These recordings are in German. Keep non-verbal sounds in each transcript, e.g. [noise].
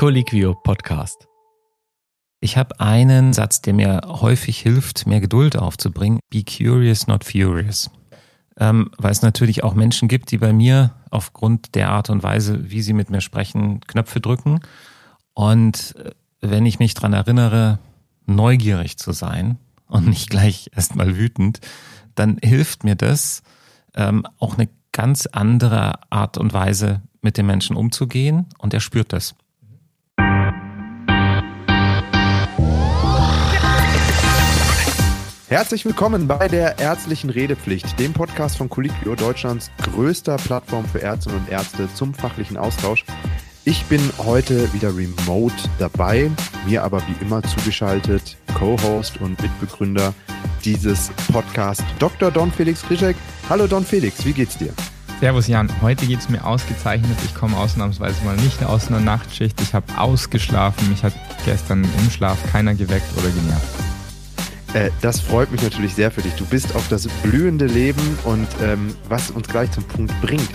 Colliquio Podcast. Ich habe einen Satz, der mir häufig hilft, mehr Geduld aufzubringen. Be curious, not furious. Ähm, weil es natürlich auch Menschen gibt, die bei mir aufgrund der Art und Weise, wie sie mit mir sprechen, Knöpfe drücken. Und äh, wenn ich mich dran erinnere, neugierig zu sein und nicht gleich erstmal wütend, dann hilft mir das, ähm, auch eine ganz andere Art und Weise mit dem Menschen umzugehen und er spürt das. Herzlich willkommen bei der ärztlichen Redepflicht, dem Podcast von Colliquio, Deutschlands größter Plattform für Ärztinnen und Ärzte zum fachlichen Austausch. Ich bin heute wieder remote dabei, mir aber wie immer zugeschaltet, Co-Host und Mitbegründer dieses Podcasts, Dr. Don Felix Krischek. Hallo Don Felix, wie geht's dir? Servus Jan, heute geht es mir ausgezeichnet. Ich komme ausnahmsweise mal nicht aus einer Nachtschicht. Ich habe ausgeschlafen. Mich hat gestern im Schlaf keiner geweckt oder genervt. Äh, das freut mich natürlich sehr für dich. Du bist auf das blühende Leben und ähm, was uns gleich zum Punkt bringt.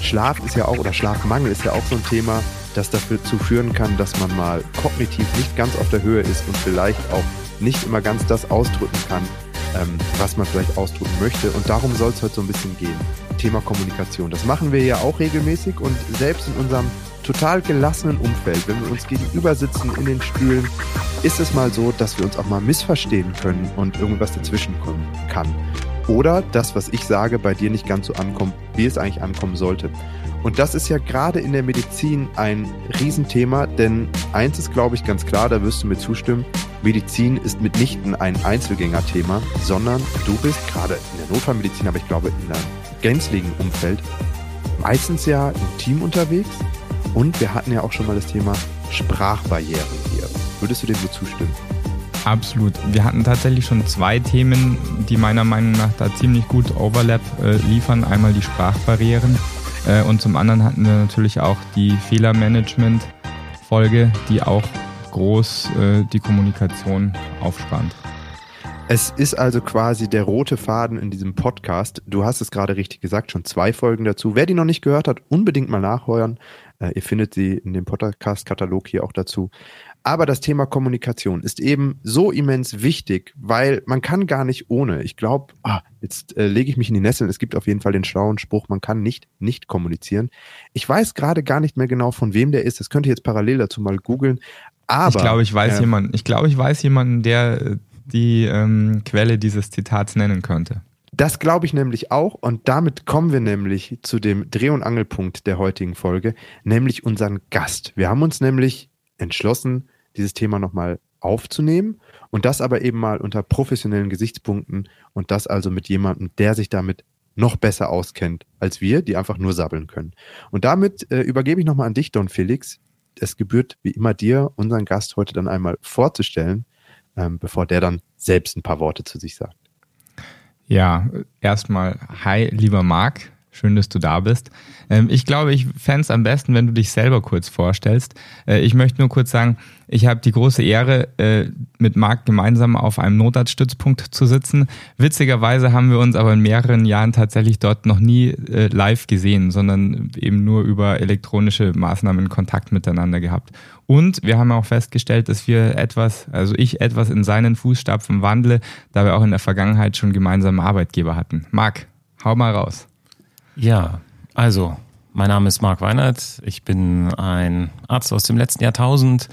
Schlaf ist ja auch, oder Schlafmangel ist ja auch so ein Thema, das dazu führen kann, dass man mal kognitiv nicht ganz auf der Höhe ist und vielleicht auch nicht immer ganz das ausdrücken kann, ähm, was man vielleicht ausdrücken möchte. Und darum soll es heute so ein bisschen gehen. Thema Kommunikation. Das machen wir ja auch regelmäßig und selbst in unserem total gelassenen Umfeld, wenn wir uns gegenüber sitzen in den Stühlen, ist es mal so, dass wir uns auch mal missverstehen können und irgendwas dazwischen kommen kann. Oder das, was ich sage, bei dir nicht ganz so ankommt, wie es eigentlich ankommen sollte. Und das ist ja gerade in der Medizin ein Riesenthema, denn eins ist, glaube ich, ganz klar, da wirst du mir zustimmen, Medizin ist mitnichten ein Einzelgängerthema, sondern du bist gerade in der Notfallmedizin, aber ich glaube in einem gänzlichen Umfeld, meistens ja im Team unterwegs und wir hatten ja auch schon mal das Thema Sprachbarrieren hier. Würdest du dem so zustimmen? Absolut. Wir hatten tatsächlich schon zwei Themen, die meiner Meinung nach da ziemlich gut Overlap äh, liefern. Einmal die Sprachbarrieren äh, und zum anderen hatten wir natürlich auch die Fehlermanagement-Folge, die auch groß äh, die Kommunikation aufspannt. Es ist also quasi der rote Faden in diesem Podcast. Du hast es gerade richtig gesagt, schon zwei Folgen dazu. Wer die noch nicht gehört hat, unbedingt mal nachhören. Äh, ihr findet sie in dem Podcast-Katalog hier auch dazu. Aber das Thema Kommunikation ist eben so immens wichtig, weil man kann gar nicht ohne. Ich glaube, ah, jetzt äh, lege ich mich in die Nesseln. Es gibt auf jeden Fall den schlauen Spruch, man kann nicht nicht kommunizieren. Ich weiß gerade gar nicht mehr genau, von wem der ist. Das könnt ihr jetzt parallel dazu mal googeln. Aber ich glaube, ich weiß äh, jemanden. Ich glaube, ich weiß jemanden, der äh, die ähm, Quelle dieses Zitats nennen könnte. Das glaube ich nämlich auch und damit kommen wir nämlich zu dem Dreh- und Angelpunkt der heutigen Folge, nämlich unseren Gast. Wir haben uns nämlich entschlossen, dieses Thema nochmal aufzunehmen und das aber eben mal unter professionellen Gesichtspunkten und das also mit jemandem, der sich damit noch besser auskennt als wir, die einfach nur sabbeln können. Und damit äh, übergebe ich nochmal an dich, Don Felix. Es gebührt wie immer dir, unseren Gast heute dann einmal vorzustellen, ähm, bevor der dann selbst ein paar Worte zu sich sagt. Ja, erstmal, hi, lieber Marc. Schön, dass du da bist. Ähm, ich glaube, ich fände es am besten, wenn du dich selber kurz vorstellst. Äh, ich möchte nur kurz sagen, ich habe die große Ehre, äh, mit Marc gemeinsam auf einem Notarztstützpunkt zu sitzen. Witzigerweise haben wir uns aber in mehreren Jahren tatsächlich dort noch nie äh, live gesehen, sondern eben nur über elektronische Maßnahmen Kontakt miteinander gehabt. Und wir haben auch festgestellt, dass wir etwas, also ich etwas in seinen Fußstapfen wandle, da wir auch in der Vergangenheit schon gemeinsame Arbeitgeber hatten. Marc, hau mal raus. Ja, also, mein Name ist Marc Weinert. Ich bin ein Arzt aus dem letzten Jahrtausend.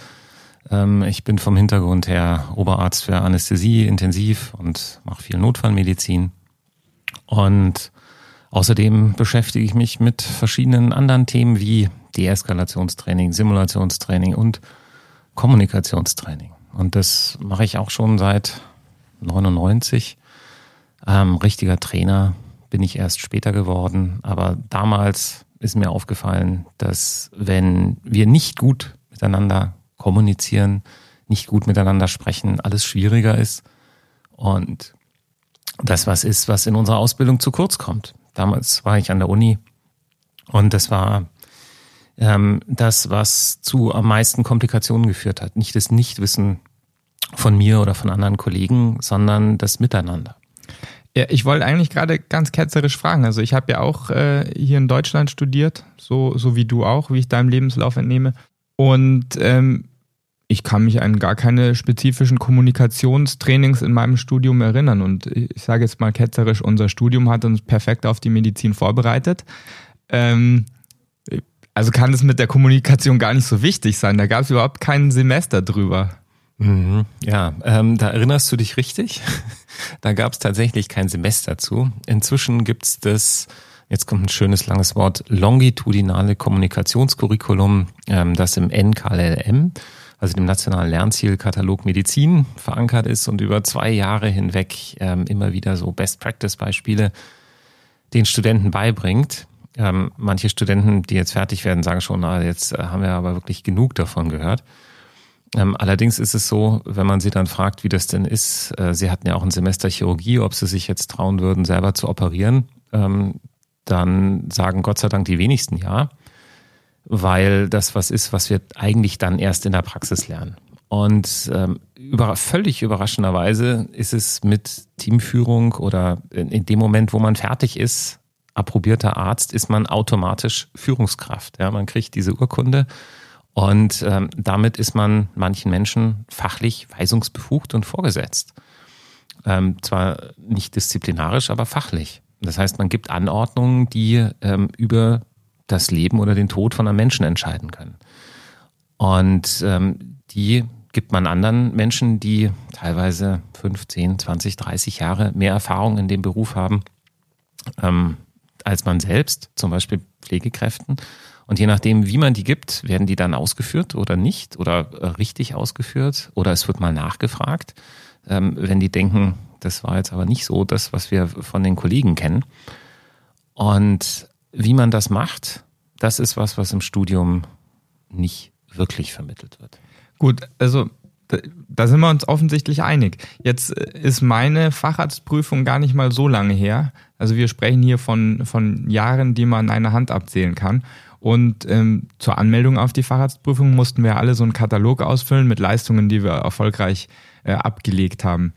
Ähm, ich bin vom Hintergrund her Oberarzt für Anästhesie, Intensiv und mache viel Notfallmedizin. Und außerdem beschäftige ich mich mit verschiedenen anderen Themen wie Deeskalationstraining, Simulationstraining und Kommunikationstraining. Und das mache ich auch schon seit 99. Ähm, richtiger Trainer bin ich erst später geworden. Aber damals ist mir aufgefallen, dass wenn wir nicht gut miteinander kommunizieren, nicht gut miteinander sprechen, alles schwieriger ist. Und das was ist, was in unserer Ausbildung zu kurz kommt. Damals war ich an der Uni und das war ähm, das, was zu am meisten Komplikationen geführt hat. Nicht das Nichtwissen von mir oder von anderen Kollegen, sondern das Miteinander. Ja, ich wollte eigentlich gerade ganz ketzerisch fragen. Also ich habe ja auch äh, hier in Deutschland studiert, so, so wie du auch, wie ich deinem Lebenslauf entnehme. Und ähm, ich kann mich an gar keine spezifischen Kommunikationstrainings in meinem Studium erinnern. Und ich sage jetzt mal ketzerisch, unser Studium hat uns perfekt auf die Medizin vorbereitet. Ähm, also kann es mit der Kommunikation gar nicht so wichtig sein. Da gab es überhaupt kein Semester drüber. Mhm. Ja, ähm, da erinnerst du dich richtig. [laughs] da gab es tatsächlich kein Semester zu. Inzwischen gibt es das, jetzt kommt ein schönes langes Wort, longitudinale Kommunikationscurriculum, ähm, das im NKLM, also dem Nationalen Lernzielkatalog Medizin, verankert ist und über zwei Jahre hinweg ähm, immer wieder so Best-Practice-Beispiele den Studenten beibringt. Ähm, manche Studenten, die jetzt fertig werden, sagen schon, ah, jetzt äh, haben wir aber wirklich genug davon gehört. Ähm, allerdings ist es so, wenn man sie dann fragt, wie das denn ist, äh, sie hatten ja auch ein Semester Chirurgie, ob sie sich jetzt trauen würden, selber zu operieren, ähm, dann sagen Gott sei Dank die wenigsten ja, weil das was ist, was wir eigentlich dann erst in der Praxis lernen. Und ähm, über, völlig überraschenderweise ist es mit Teamführung oder in, in, dem Moment, wo man fertig ist, approbierter Arzt, ist man automatisch Führungskraft. Ja, man kriegt diese Urkunde und ähm, damit ist man manchen Menschen fachlich weisungsbefugt und vorgesetzt. Ähm, zwar nicht disziplinarisch, aber fachlich. Das heißt, man gibt Anordnungen, die ähm, über das Leben oder den Tod von einem Menschen entscheiden können. Und ähm, die gibt man anderen Menschen, die teilweise 15, 20, 30 Jahre mehr Erfahrung in dem Beruf haben ähm, als man selbst, zum Beispiel Pflegekräften. Und je nachdem, wie man die gibt, werden die dann ausgeführt oder nicht oder äh, richtig ausgeführt oder es wird mal nachgefragt, ähm, wenn die denken, das war jetzt aber nicht so das, was wir von den Kollegen kennen. Und wie man das macht, das ist was, was im Studium nicht wirklich vermittelt wird. Gut, also da sind wir uns offensichtlich einig. Jetzt äh, ist meine Facharztprüfung gar nicht mal so lange her. Also wir sprechen hier von, von Jahren, die man an einer Hand abzählen kann. Und ähm, zur Anmeldung auf die Facharztprüfung mussten wir alle so einen Katalog ausfüllen mit Leistungen, die wir erfolgreich äh, abgelegt haben.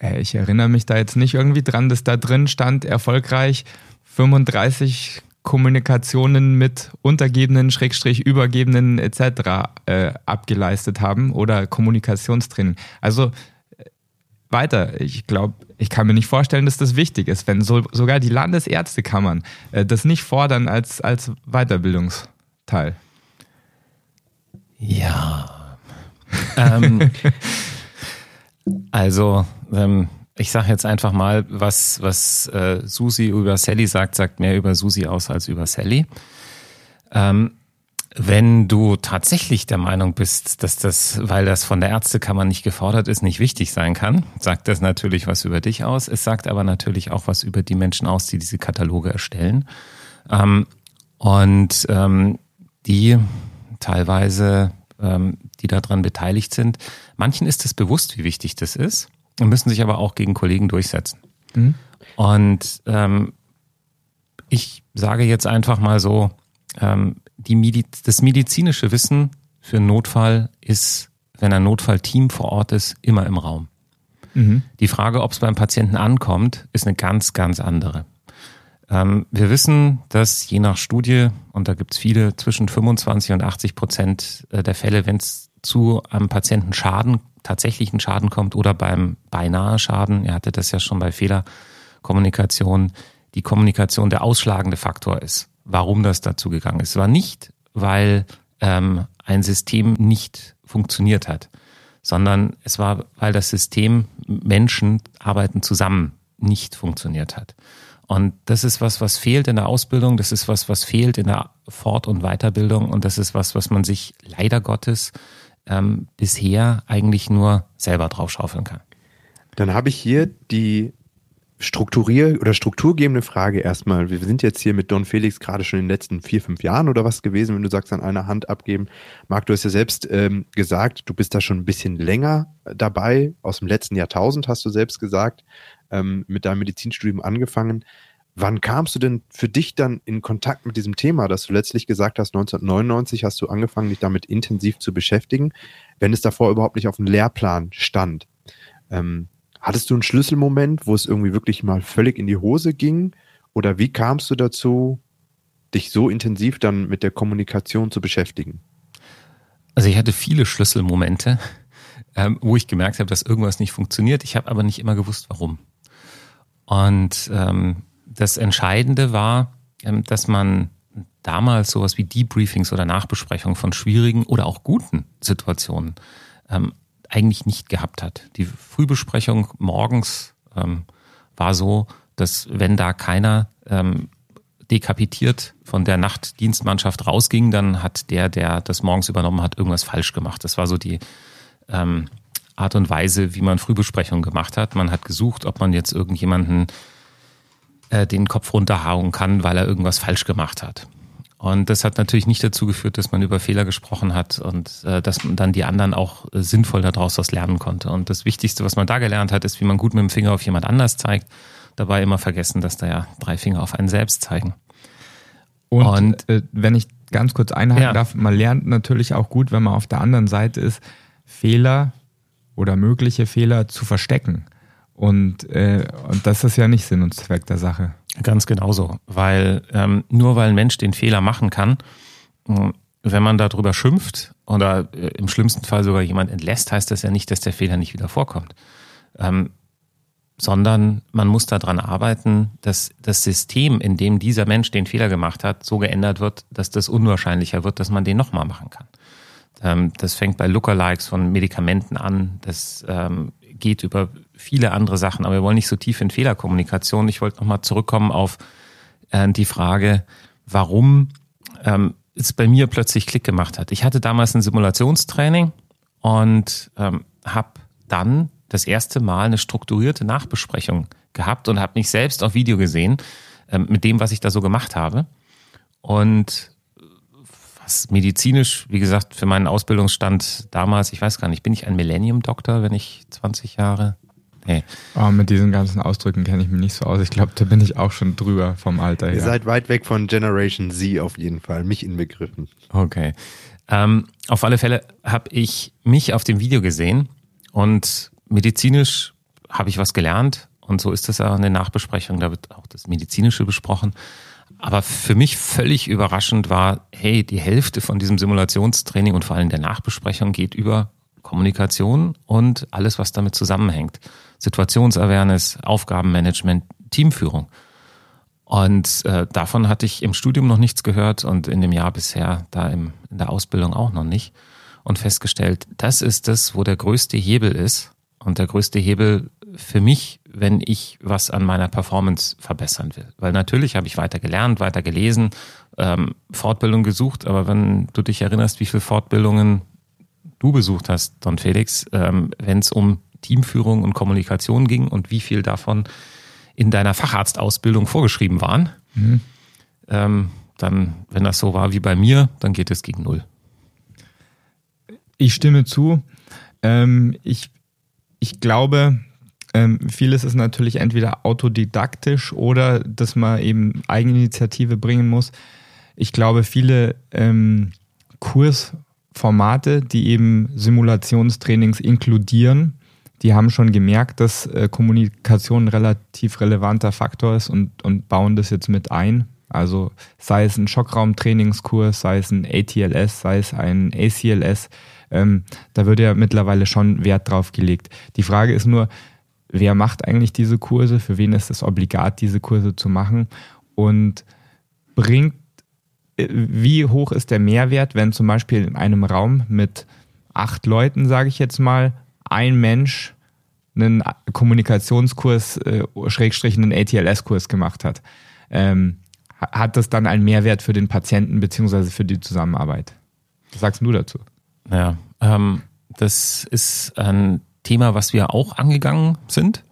Äh, ich erinnere mich da jetzt nicht irgendwie dran, dass da drin stand, erfolgreich 35 Kommunikationen mit Untergebenen, Schrägstrich, Übergebenen etc. Äh, abgeleistet haben oder Kommunikationstraining. Also weiter. Ich glaube, ich kann mir nicht vorstellen, dass das wichtig ist, wenn so, sogar die Landesärztekammern äh, das nicht fordern als, als Weiterbildungsteil. Ja. ähm, [laughs] also, ähm, ich sage jetzt einfach mal, was, was äh, Susi über Sally sagt, sagt mehr über Susi aus als über Sally. Ähm, wenn du tatsächlich der Meinung bist, dass das, weil das von der Ärztekammer nicht gefordert ist, nicht wichtig sein kann, sagt das natürlich was über dich aus. Es sagt aber natürlich auch was über die Menschen aus, die diese Kataloge erstellen. Ähm, und ähm, die teilweise, ähm, die daran beteiligt sind, manchen ist es bewusst, wie wichtig das ist und müssen sich aber auch gegen Kollegen durchsetzen. Mhm. Und ähm, ich sage jetzt einfach mal so, ähm, die Mediz das medizinische Wissen für einen Notfall ist, wenn ein Notfallteam vor Ort ist, immer im Raum. Mhm. Die Frage, ob es beim Patienten ankommt, ist eine ganz, ganz andere. Ähm, wir wissen, dass je nach Studie, und da gibt es viele, zwischen 25 und 80 Prozent äh, der Fälle, wenn es zu einem Patienten Schaden, tatsächlichen Schaden kommt oder beim beinahe Schaden, er hatte das ja schon bei Fehlerkommunikation, die Kommunikation der ausschlagende Faktor ist warum das dazu gegangen ist. Es war nicht, weil ähm, ein System nicht funktioniert hat, sondern es war, weil das System Menschen arbeiten zusammen nicht funktioniert hat. Und das ist was, was fehlt in der Ausbildung, das ist was, was fehlt in der Fort- und Weiterbildung und das ist was, was man sich leider Gottes ähm, bisher eigentlich nur selber draufschaufeln kann. Dann habe ich hier die strukturier- oder strukturgebende Frage erstmal. Wir sind jetzt hier mit Don Felix gerade schon in den letzten vier, fünf Jahren oder was gewesen, wenn du sagst, an einer Hand abgeben. Marc, du hast ja selbst ähm, gesagt, du bist da schon ein bisschen länger dabei. Aus dem letzten Jahrtausend hast du selbst gesagt, ähm, mit deinem Medizinstudium angefangen. Wann kamst du denn für dich dann in Kontakt mit diesem Thema, dass du letztlich gesagt hast, 1999 hast du angefangen, dich damit intensiv zu beschäftigen, wenn es davor überhaupt nicht auf dem Lehrplan stand? Ähm, Hattest du einen Schlüsselmoment, wo es irgendwie wirklich mal völlig in die Hose ging? Oder wie kamst du dazu, dich so intensiv dann mit der Kommunikation zu beschäftigen? Also ich hatte viele Schlüsselmomente, ähm, wo ich gemerkt habe, dass irgendwas nicht funktioniert. Ich habe aber nicht immer gewusst, warum. Und ähm, das Entscheidende war, ähm, dass man damals sowas wie Debriefings oder Nachbesprechungen von schwierigen oder auch guten Situationen ähm, eigentlich nicht gehabt hat. Die Frühbesprechung morgens ähm, war so, dass wenn da keiner ähm, dekapitiert von der Nachtdienstmannschaft rausging, dann hat der, der das morgens übernommen hat, irgendwas falsch gemacht. Das war so die ähm, Art und Weise, wie man Frühbesprechungen gemacht hat. Man hat gesucht, ob man jetzt irgendjemanden äh, den Kopf runterhauen kann, weil er irgendwas falsch gemacht hat. Und das hat natürlich nicht dazu geführt, dass man über Fehler gesprochen hat und äh, dass man dann die anderen auch äh, sinnvoll daraus was lernen konnte. Und das Wichtigste, was man da gelernt hat, ist, wie man gut mit dem Finger auf jemand anders zeigt. Dabei immer vergessen, dass da ja drei Finger auf einen selbst zeigen. Und, und äh, wenn ich ganz kurz einhaken ja. darf, man lernt natürlich auch gut, wenn man auf der anderen Seite ist, Fehler oder mögliche Fehler zu verstecken. Und, äh, und das ist ja nicht Sinn und Zweck der Sache. Ganz genauso, weil ähm, nur weil ein Mensch den Fehler machen kann, äh, wenn man darüber schimpft oder äh, im schlimmsten Fall sogar jemand entlässt, heißt das ja nicht, dass der Fehler nicht wieder vorkommt. Ähm, sondern man muss daran arbeiten, dass das System, in dem dieser Mensch den Fehler gemacht hat, so geändert wird, dass das unwahrscheinlicher wird, dass man den nochmal machen kann. Ähm, das fängt bei Lookalikes von Medikamenten an. Das ähm, geht über viele andere Sachen. Aber wir wollen nicht so tief in Fehlerkommunikation. Ich wollte nochmal zurückkommen auf äh, die Frage, warum ähm, es bei mir plötzlich Klick gemacht hat. Ich hatte damals ein Simulationstraining und ähm, habe dann das erste Mal eine strukturierte Nachbesprechung gehabt und habe mich selbst auf Video gesehen ähm, mit dem, was ich da so gemacht habe. Und was medizinisch, wie gesagt, für meinen Ausbildungsstand damals, ich weiß gar nicht, bin ich ein Millennium-Doktor, wenn ich 20 Jahre? Nee. Oh, mit diesen ganzen Ausdrücken kenne ich mich nicht so aus. Ich glaube, da bin ich auch schon drüber vom Alter her. Ihr seid weit weg von Generation Z auf jeden Fall, mich inbegriffen. Okay. Ähm, auf alle Fälle habe ich mich auf dem Video gesehen und medizinisch habe ich was gelernt und so ist das ja in der Nachbesprechung, da wird auch das Medizinische besprochen. Aber für mich völlig überraschend war, hey, die Hälfte von diesem Simulationstraining und vor allem der Nachbesprechung geht über Kommunikation und alles, was damit zusammenhängt. Situationsawareness, Aufgabenmanagement, Teamführung. Und äh, davon hatte ich im Studium noch nichts gehört und in dem Jahr bisher da im, in der Ausbildung auch noch nicht. Und festgestellt, das ist das, wo der größte Hebel ist. Und der größte Hebel für mich, wenn ich was an meiner Performance verbessern will. Weil natürlich habe ich weiter gelernt, weiter gelesen, ähm, Fortbildung gesucht, aber wenn du dich erinnerst, wie viele Fortbildungen du besucht hast, Don Felix, ähm, wenn es um Teamführung und Kommunikation ging und wie viel davon in deiner Facharztausbildung vorgeschrieben waren, mhm. ähm, dann, wenn das so war wie bei mir, dann geht es gegen null. Ich stimme zu. Ähm, ich, ich glaube, ähm, vieles ist natürlich entweder autodidaktisch oder dass man eben Eigeninitiative bringen muss. Ich glaube, viele ähm, Kursformate, die eben Simulationstrainings inkludieren, die haben schon gemerkt, dass äh, Kommunikation ein relativ relevanter Faktor ist und, und bauen das jetzt mit ein. Also sei es ein Schockraumtrainingskurs, sei es ein ATLS, sei es ein ACLS, ähm, da wird ja mittlerweile schon Wert drauf gelegt. Die Frage ist nur, wer macht eigentlich diese Kurse, für wen ist es obligat, diese Kurse zu machen und bringt, äh, wie hoch ist der Mehrwert, wenn zum Beispiel in einem Raum mit acht Leuten, sage ich jetzt mal, ein Mensch einen Kommunikationskurs, äh, Schrägstrich einen ATLS-Kurs gemacht hat. Ähm, hat das dann einen Mehrwert für den Patienten beziehungsweise für die Zusammenarbeit? Was sagst du dazu? Ja, ähm, das ist ein Thema, was wir auch angegangen sind.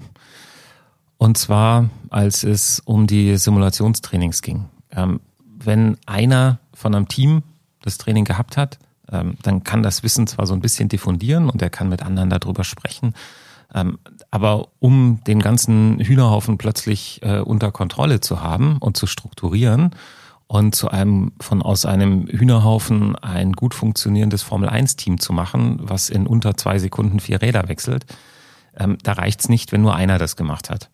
Und zwar, als es um die Simulationstrainings ging. Ähm, wenn einer von einem Team das Training gehabt hat, ähm, dann kann das Wissen zwar so ein bisschen diffundieren und er kann mit anderen darüber sprechen. Ähm, aber um den ganzen Hühnerhaufen plötzlich äh, unter Kontrolle zu haben und zu strukturieren und zu einem von aus einem Hühnerhaufen ein gut funktionierendes Formel 1 Team zu machen, was in unter zwei Sekunden vier Räder wechselt, ähm, da reicht's nicht, wenn nur einer das gemacht hat.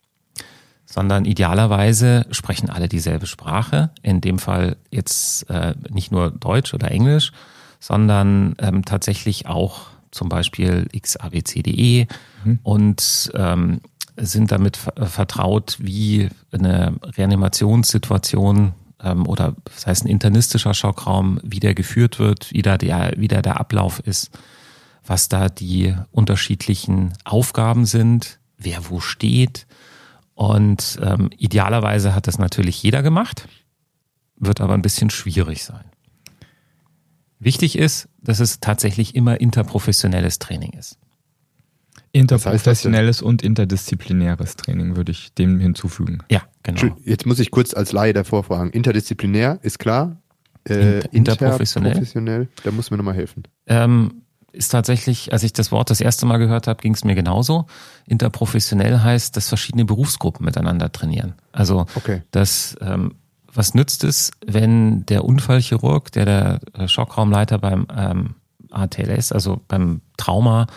Sondern idealerweise sprechen alle dieselbe Sprache. In dem Fall jetzt äh, nicht nur Deutsch oder Englisch, sondern ähm, tatsächlich auch zum Beispiel XABCDE mhm. und ähm, sind damit vertraut, wie eine Reanimationssituation ähm, oder das heißt ein internistischer Schockraum, wie der geführt wird, wie da der, wie da der Ablauf ist, was da die unterschiedlichen Aufgaben sind, wer wo steht. Und ähm, idealerweise hat das natürlich jeder gemacht, wird aber ein bisschen schwierig sein. Wichtig ist, dass es tatsächlich immer interprofessionelles Training ist. Interprofessionelles und interdisziplinäres Training würde ich dem hinzufügen. Ja, genau. Jetzt muss ich kurz als Laie davor fragen. Interdisziplinär ist klar. Äh, interprofessionell. interprofessionell. Da muss mir nochmal helfen. Ähm, ist tatsächlich, als ich das Wort das erste Mal gehört habe, ging es mir genauso. Interprofessionell heißt, dass verschiedene Berufsgruppen miteinander trainieren. Also, okay. dass ähm, was nützt es, wenn der Unfallchirurg, der der äh, Schockraumleiter beim ähm, ATLS, also beim Trauma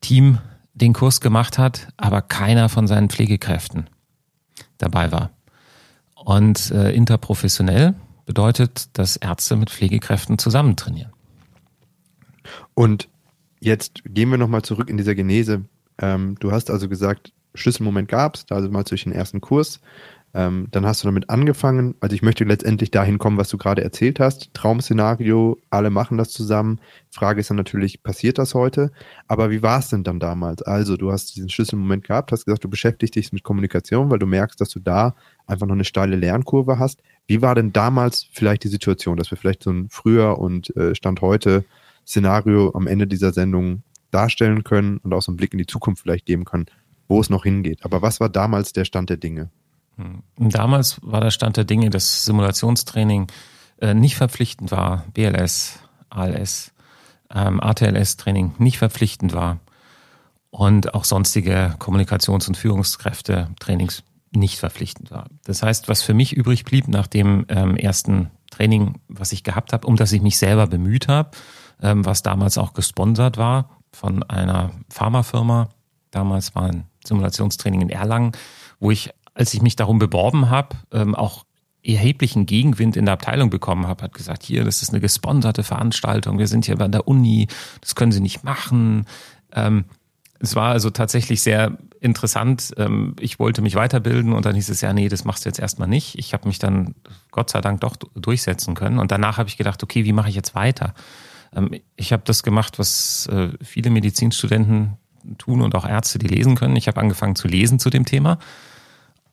Team den Kurs gemacht hat, aber keiner von seinen Pflegekräften dabei war. Und äh, interprofessionell bedeutet, dass Ärzte mit Pflegekräften zusammen trainieren. Und jetzt gehen wir nochmal zurück in dieser Genese. Ähm, du hast also gesagt, Schlüsselmoment gab es, also mal durch den ersten Kurs. Ähm, dann hast du damit angefangen. Also ich möchte letztendlich dahin kommen, was du gerade erzählt hast. Traumszenario, alle machen das zusammen. Frage ist dann natürlich, passiert das heute? Aber wie war es denn dann damals? Also du hast diesen Schlüsselmoment gehabt, hast gesagt, du beschäftigst dich mit Kommunikation, weil du merkst, dass du da einfach noch eine steile Lernkurve hast. Wie war denn damals vielleicht die Situation, dass wir vielleicht so ein früher und äh, Stand heute Szenario am Ende dieser Sendung darstellen können und auch so einen Blick in die Zukunft vielleicht geben können, wo es noch hingeht. Aber was war damals der Stand der Dinge? Hm. Damals war der Stand der Dinge, dass Simulationstraining äh, nicht verpflichtend war, BLS, ALS, ähm, ATLS-Training nicht verpflichtend war und auch sonstige Kommunikations- und Führungskräfte-Trainings nicht verpflichtend war. Das heißt, was für mich übrig blieb nach dem ähm, ersten Training, was ich gehabt habe, um das ich mich selber bemüht habe, ähm, was damals auch gesponsert war von einer Pharmafirma. Damals war ein Simulationstraining in Erlangen, wo ich als ich mich darum beworben habe, ähm, auch erheblichen Gegenwind in der Abteilung bekommen habe, hat gesagt, hier, das ist eine gesponserte Veranstaltung, wir sind hier bei der Uni, das können Sie nicht machen. Ähm, es war also tatsächlich sehr interessant. Ähm, ich wollte mich weiterbilden und dann hieß es ja, nee, das machst du jetzt erstmal nicht. Ich habe mich dann Gott sei Dank doch durchsetzen können und danach habe ich gedacht, okay, wie mache ich jetzt weiter? Ähm, ich habe das gemacht, was äh, viele Medizinstudenten tun und auch Ärzte, die lesen können. Ich habe angefangen zu lesen zu dem Thema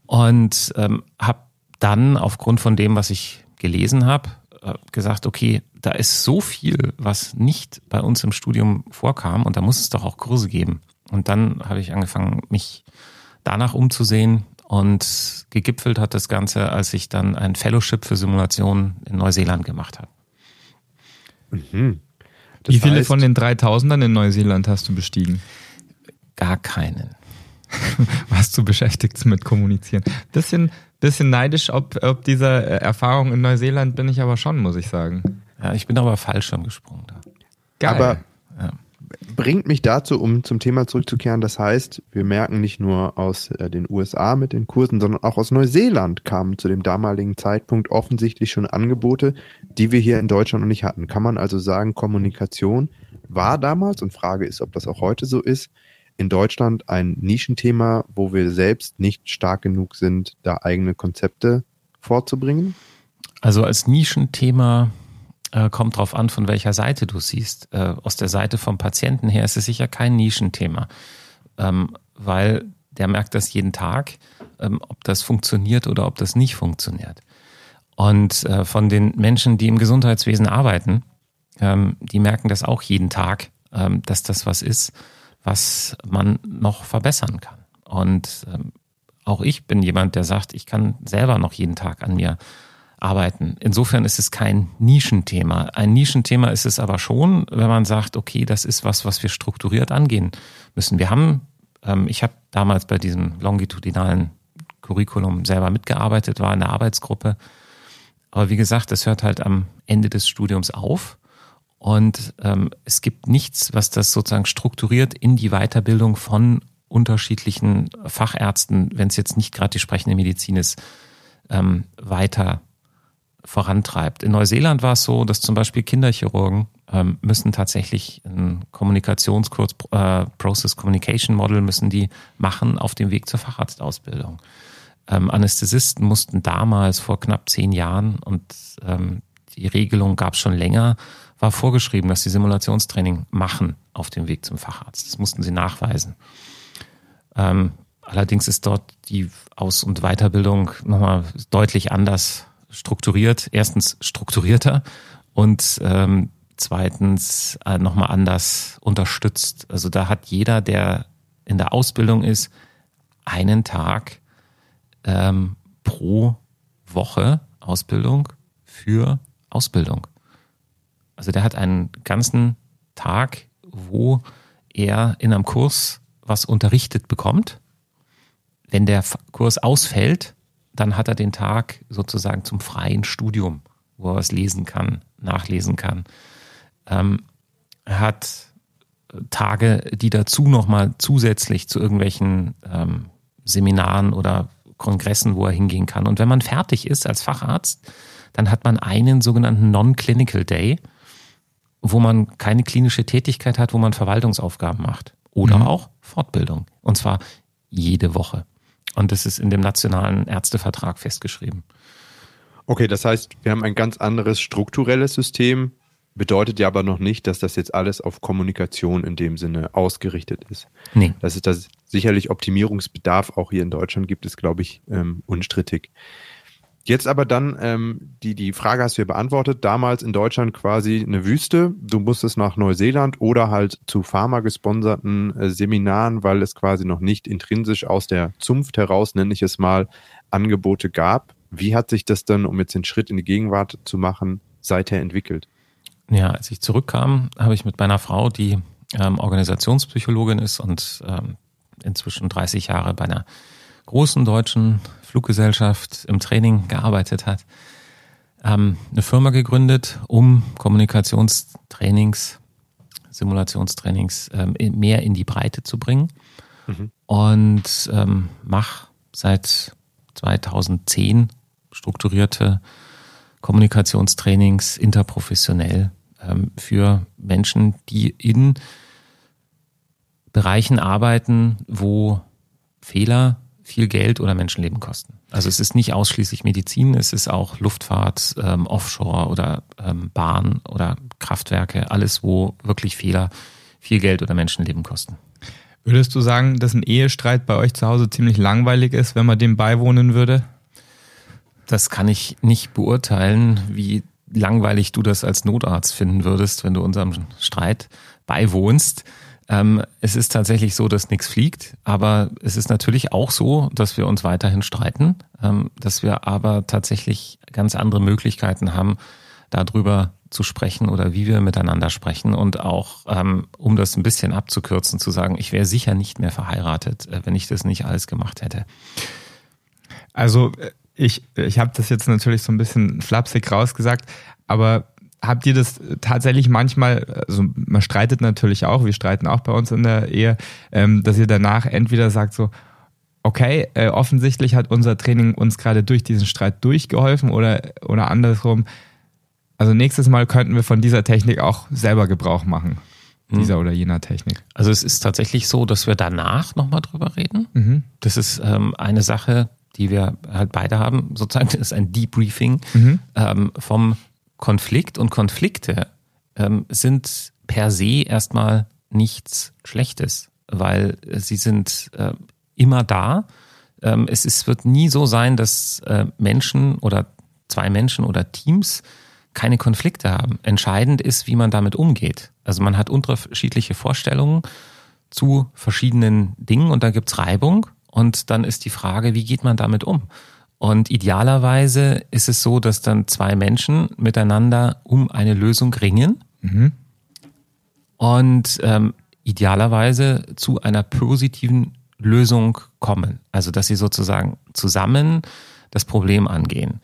und ähm, habe dann aufgrund von dem, was ich gelesen habe, äh, gesagt, okay, da ist so viel, was nicht bei uns im Studium vorkam und da muss es doch auch Kurse geben. Und dann habe ich angefangen, mich danach umzusehen und gegipfelt hat das Ganze, als ich dann ein Fellowship für Simulationen in Neuseeland gemacht habe. Mhm. Wie viele heißt, von den 3000ern in Neuseeland hast du bestiegen? Gar keinen. [laughs] warst du beschäftigt mit Kommunizieren. Bisschen, bisschen neidisch, ob, ob dieser äh, Erfahrung in Neuseeland bin ich aber schon, muss ich sagen. Ja, ich bin aber falsch schon gesprungen da. Geil. Aber ja. bringt mich dazu, um zum Thema zurückzukehren. Das heißt, wir merken nicht nur aus äh, den USA mit den Kursen, sondern auch aus Neuseeland kamen zu dem damaligen Zeitpunkt offensichtlich schon Angebote, die wir hier in Deutschland noch nicht hatten. Kann man also sagen, Kommunikation war damals, und Frage ist, ob das auch heute so ist, in Deutschland ein Nischenthema, wo wir selbst nicht stark genug sind, da eigene Konzepte vorzubringen? Also als Nischenthema äh, kommt drauf an, von welcher Seite du siehst. Äh, aus der Seite vom Patienten her ist es sicher kein Nischenthema, ähm, weil der merkt das jeden Tag, ähm, ob das funktioniert oder ob das nicht funktioniert. Und äh, von den Menschen, die im Gesundheitswesen arbeiten, ähm, die merken das auch jeden Tag, ähm, dass das was ist, was man noch verbessern kann. Und ähm, auch ich bin jemand, der sagt, ich kann selber noch jeden Tag an mir arbeiten. Insofern ist es kein Nischenthema. Ein Nischenthema ist es aber schon, wenn man sagt, okay, das ist was, was wir strukturiert angehen müssen. Wir haben, ähm, ich habe damals bei diesem longitudinalen Curriculum selber mitgearbeitet, war in der Arbeitsgruppe. Aber wie gesagt, das hört halt am Ende des Studiums auf. Und ähm, es gibt nichts, was das sozusagen strukturiert in die Weiterbildung von unterschiedlichen Fachärzten, wenn es jetzt nicht gerade die sprechende Medizin ist, ähm, weiter vorantreibt. In Neuseeland war es so, dass zum Beispiel Kinderchirurgen ähm, müssen tatsächlich ein Kommunikationskurs, äh, Process Communication Model müssen die machen auf dem Weg zur Facharztausbildung. Ähm, Anästhesisten mussten damals vor knapp zehn Jahren und ähm, die Regelung gab es schon länger, war vorgeschrieben, dass sie Simulationstraining machen auf dem Weg zum Facharzt. Das mussten sie nachweisen. Ähm, allerdings ist dort die Aus- und Weiterbildung nochmal deutlich anders strukturiert. Erstens strukturierter und ähm, zweitens äh, nochmal anders unterstützt. Also da hat jeder, der in der Ausbildung ist, einen Tag ähm, pro Woche Ausbildung für Ausbildung. Also der hat einen ganzen Tag, wo er in einem Kurs was unterrichtet bekommt. Wenn der Kurs ausfällt, dann hat er den Tag sozusagen zum freien Studium, wo er was lesen kann, nachlesen kann. Ähm, er hat Tage, die dazu nochmal zusätzlich zu irgendwelchen ähm, Seminaren oder Kongressen, wo er hingehen kann. Und wenn man fertig ist als Facharzt, dann hat man einen sogenannten Non-Clinical Day, wo man keine klinische Tätigkeit hat, wo man Verwaltungsaufgaben macht. Oder mhm. auch Fortbildung. Und zwar jede Woche. Und das ist in dem nationalen Ärztevertrag festgeschrieben. Okay, das heißt, wir haben ein ganz anderes strukturelles System, bedeutet ja aber noch nicht, dass das jetzt alles auf Kommunikation in dem Sinne ausgerichtet ist. Nee. Das ist das sicherlich Optimierungsbedarf auch hier in Deutschland gibt es, glaube ich, ähm, unstrittig. Jetzt aber dann, ähm, die, die Frage hast du ja beantwortet, damals in Deutschland quasi eine Wüste. Du musstest nach Neuseeland oder halt zu Pharma gesponserten äh, Seminaren, weil es quasi noch nicht intrinsisch aus der Zunft heraus, nenne ich es mal, Angebote gab. Wie hat sich das dann, um jetzt den Schritt in die Gegenwart zu machen, seither entwickelt? Ja, als ich zurückkam, habe ich mit meiner Frau, die ähm, Organisationspsychologin ist und ähm, inzwischen 30 Jahre bei einer großen deutschen Fluggesellschaft im Training gearbeitet hat, ähm, eine Firma gegründet, um Kommunikationstrainings, Simulationstrainings ähm, mehr in die Breite zu bringen. Mhm. Und ähm, mache seit 2010 strukturierte Kommunikationstrainings interprofessionell ähm, für Menschen, die in Bereichen arbeiten, wo Fehler viel Geld oder Menschenleben kosten. Also es ist nicht ausschließlich Medizin, es ist auch Luftfahrt, ähm, Offshore oder ähm, Bahn oder Kraftwerke, alles, wo wirklich Fehler viel Geld oder Menschenleben kosten. Würdest du sagen, dass ein Ehestreit bei euch zu Hause ziemlich langweilig ist, wenn man dem beiwohnen würde? Das kann ich nicht beurteilen, wie langweilig du das als Notarzt finden würdest, wenn du unserem Streit beiwohnst. Ähm, es ist tatsächlich so, dass nichts fliegt, aber es ist natürlich auch so, dass wir uns weiterhin streiten, ähm, dass wir aber tatsächlich ganz andere Möglichkeiten haben, darüber zu sprechen oder wie wir miteinander sprechen und auch, ähm, um das ein bisschen abzukürzen, zu sagen, ich wäre sicher nicht mehr verheiratet, äh, wenn ich das nicht alles gemacht hätte. Also äh, ich, ich habe das jetzt natürlich so ein bisschen flapsig rausgesagt, aber habt ihr das tatsächlich manchmal, also man streitet natürlich auch, wir streiten auch bei uns in der Ehe, ähm, dass ihr danach entweder sagt so, okay, äh, offensichtlich hat unser Training uns gerade durch diesen Streit durchgeholfen oder, oder andersrum, also nächstes Mal könnten wir von dieser Technik auch selber Gebrauch machen. Hm. Dieser oder jener Technik. Also es ist tatsächlich so, dass wir danach nochmal drüber reden. Mhm. Das ist ähm, eine Sache, die wir halt beide haben. Sozusagen das ist ein Debriefing mhm. ähm, vom Konflikt und Konflikte ähm, sind per se erstmal nichts Schlechtes, weil sie sind äh, immer da. Ähm, es ist, wird nie so sein, dass äh, Menschen oder zwei Menschen oder Teams keine Konflikte haben. Entscheidend ist, wie man damit umgeht. Also man hat unterschiedliche Vorstellungen zu verschiedenen Dingen und da gibt's Reibung und dann ist die Frage, wie geht man damit um? Und idealerweise ist es so, dass dann zwei Menschen miteinander um eine Lösung ringen mhm. und ähm, idealerweise zu einer positiven Lösung kommen. Also dass sie sozusagen zusammen das Problem angehen.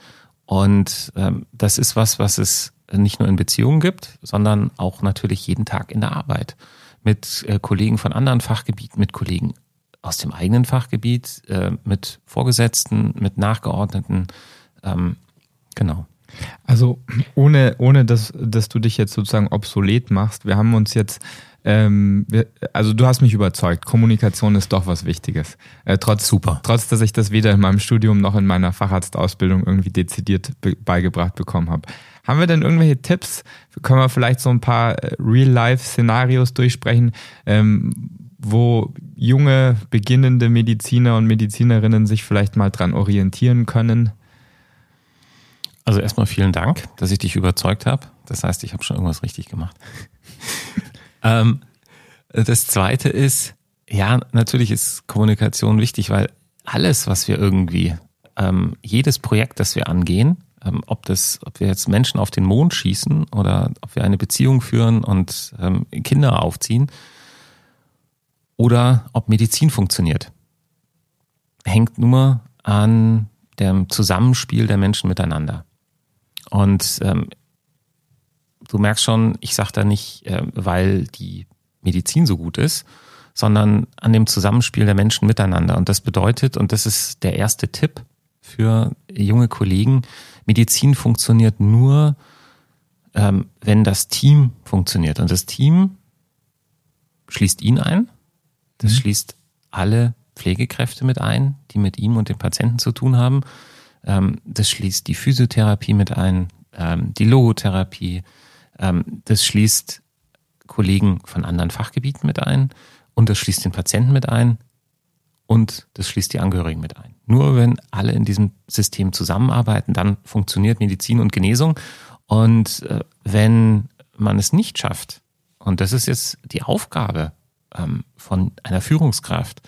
Und ähm, das ist was, was es nicht nur in Beziehungen gibt, sondern auch natürlich jeden Tag in der Arbeit. Mit äh, Kollegen von anderen Fachgebieten, mit Kollegen aus dem eigenen Fachgebiet, äh, mit Vorgesetzten, mit Nachgeordneten. Ähm, genau. Also ohne, ohne dass, dass du dich jetzt sozusagen obsolet machst, wir haben uns jetzt ähm, also du hast mich überzeugt. Kommunikation ist doch was Wichtiges. Äh, trotz, Super. Trotz, dass ich das weder in meinem Studium noch in meiner Facharztausbildung irgendwie dezidiert be beigebracht bekommen habe. Haben wir denn irgendwelche Tipps? Können wir vielleicht so ein paar äh, Real-Life-Szenarios durchsprechen, ähm, wo junge, beginnende Mediziner und Medizinerinnen sich vielleicht mal dran orientieren können? Also erstmal vielen Dank, dass ich dich überzeugt habe. Das heißt, ich habe schon irgendwas richtig gemacht. [laughs] ähm, das Zweite ist, ja, natürlich ist Kommunikation wichtig, weil alles, was wir irgendwie, ähm, jedes Projekt, das wir angehen, ähm, ob das, ob wir jetzt Menschen auf den Mond schießen oder ob wir eine Beziehung führen und ähm, Kinder aufziehen oder ob Medizin funktioniert, hängt nur an dem Zusammenspiel der Menschen miteinander. Und ähm, du merkst schon, ich sage da nicht, äh, weil die Medizin so gut ist, sondern an dem Zusammenspiel der Menschen miteinander. Und das bedeutet, und das ist der erste Tipp für junge Kollegen, Medizin funktioniert nur, ähm, wenn das Team funktioniert. Und das Team schließt ihn ein, das mhm. schließt alle Pflegekräfte mit ein, die mit ihm und dem Patienten zu tun haben. Ähm, das schließt die Physiotherapie mit ein, ähm, die Logotherapie. Ähm, das schließt Kollegen von anderen Fachgebieten mit ein und das schließt den Patienten mit ein und das schließt die Angehörigen mit ein. Nur wenn alle in diesem System zusammenarbeiten, dann funktioniert Medizin und Genesung. Und äh, wenn man es nicht schafft, und das ist jetzt die Aufgabe von einer Führungskraft,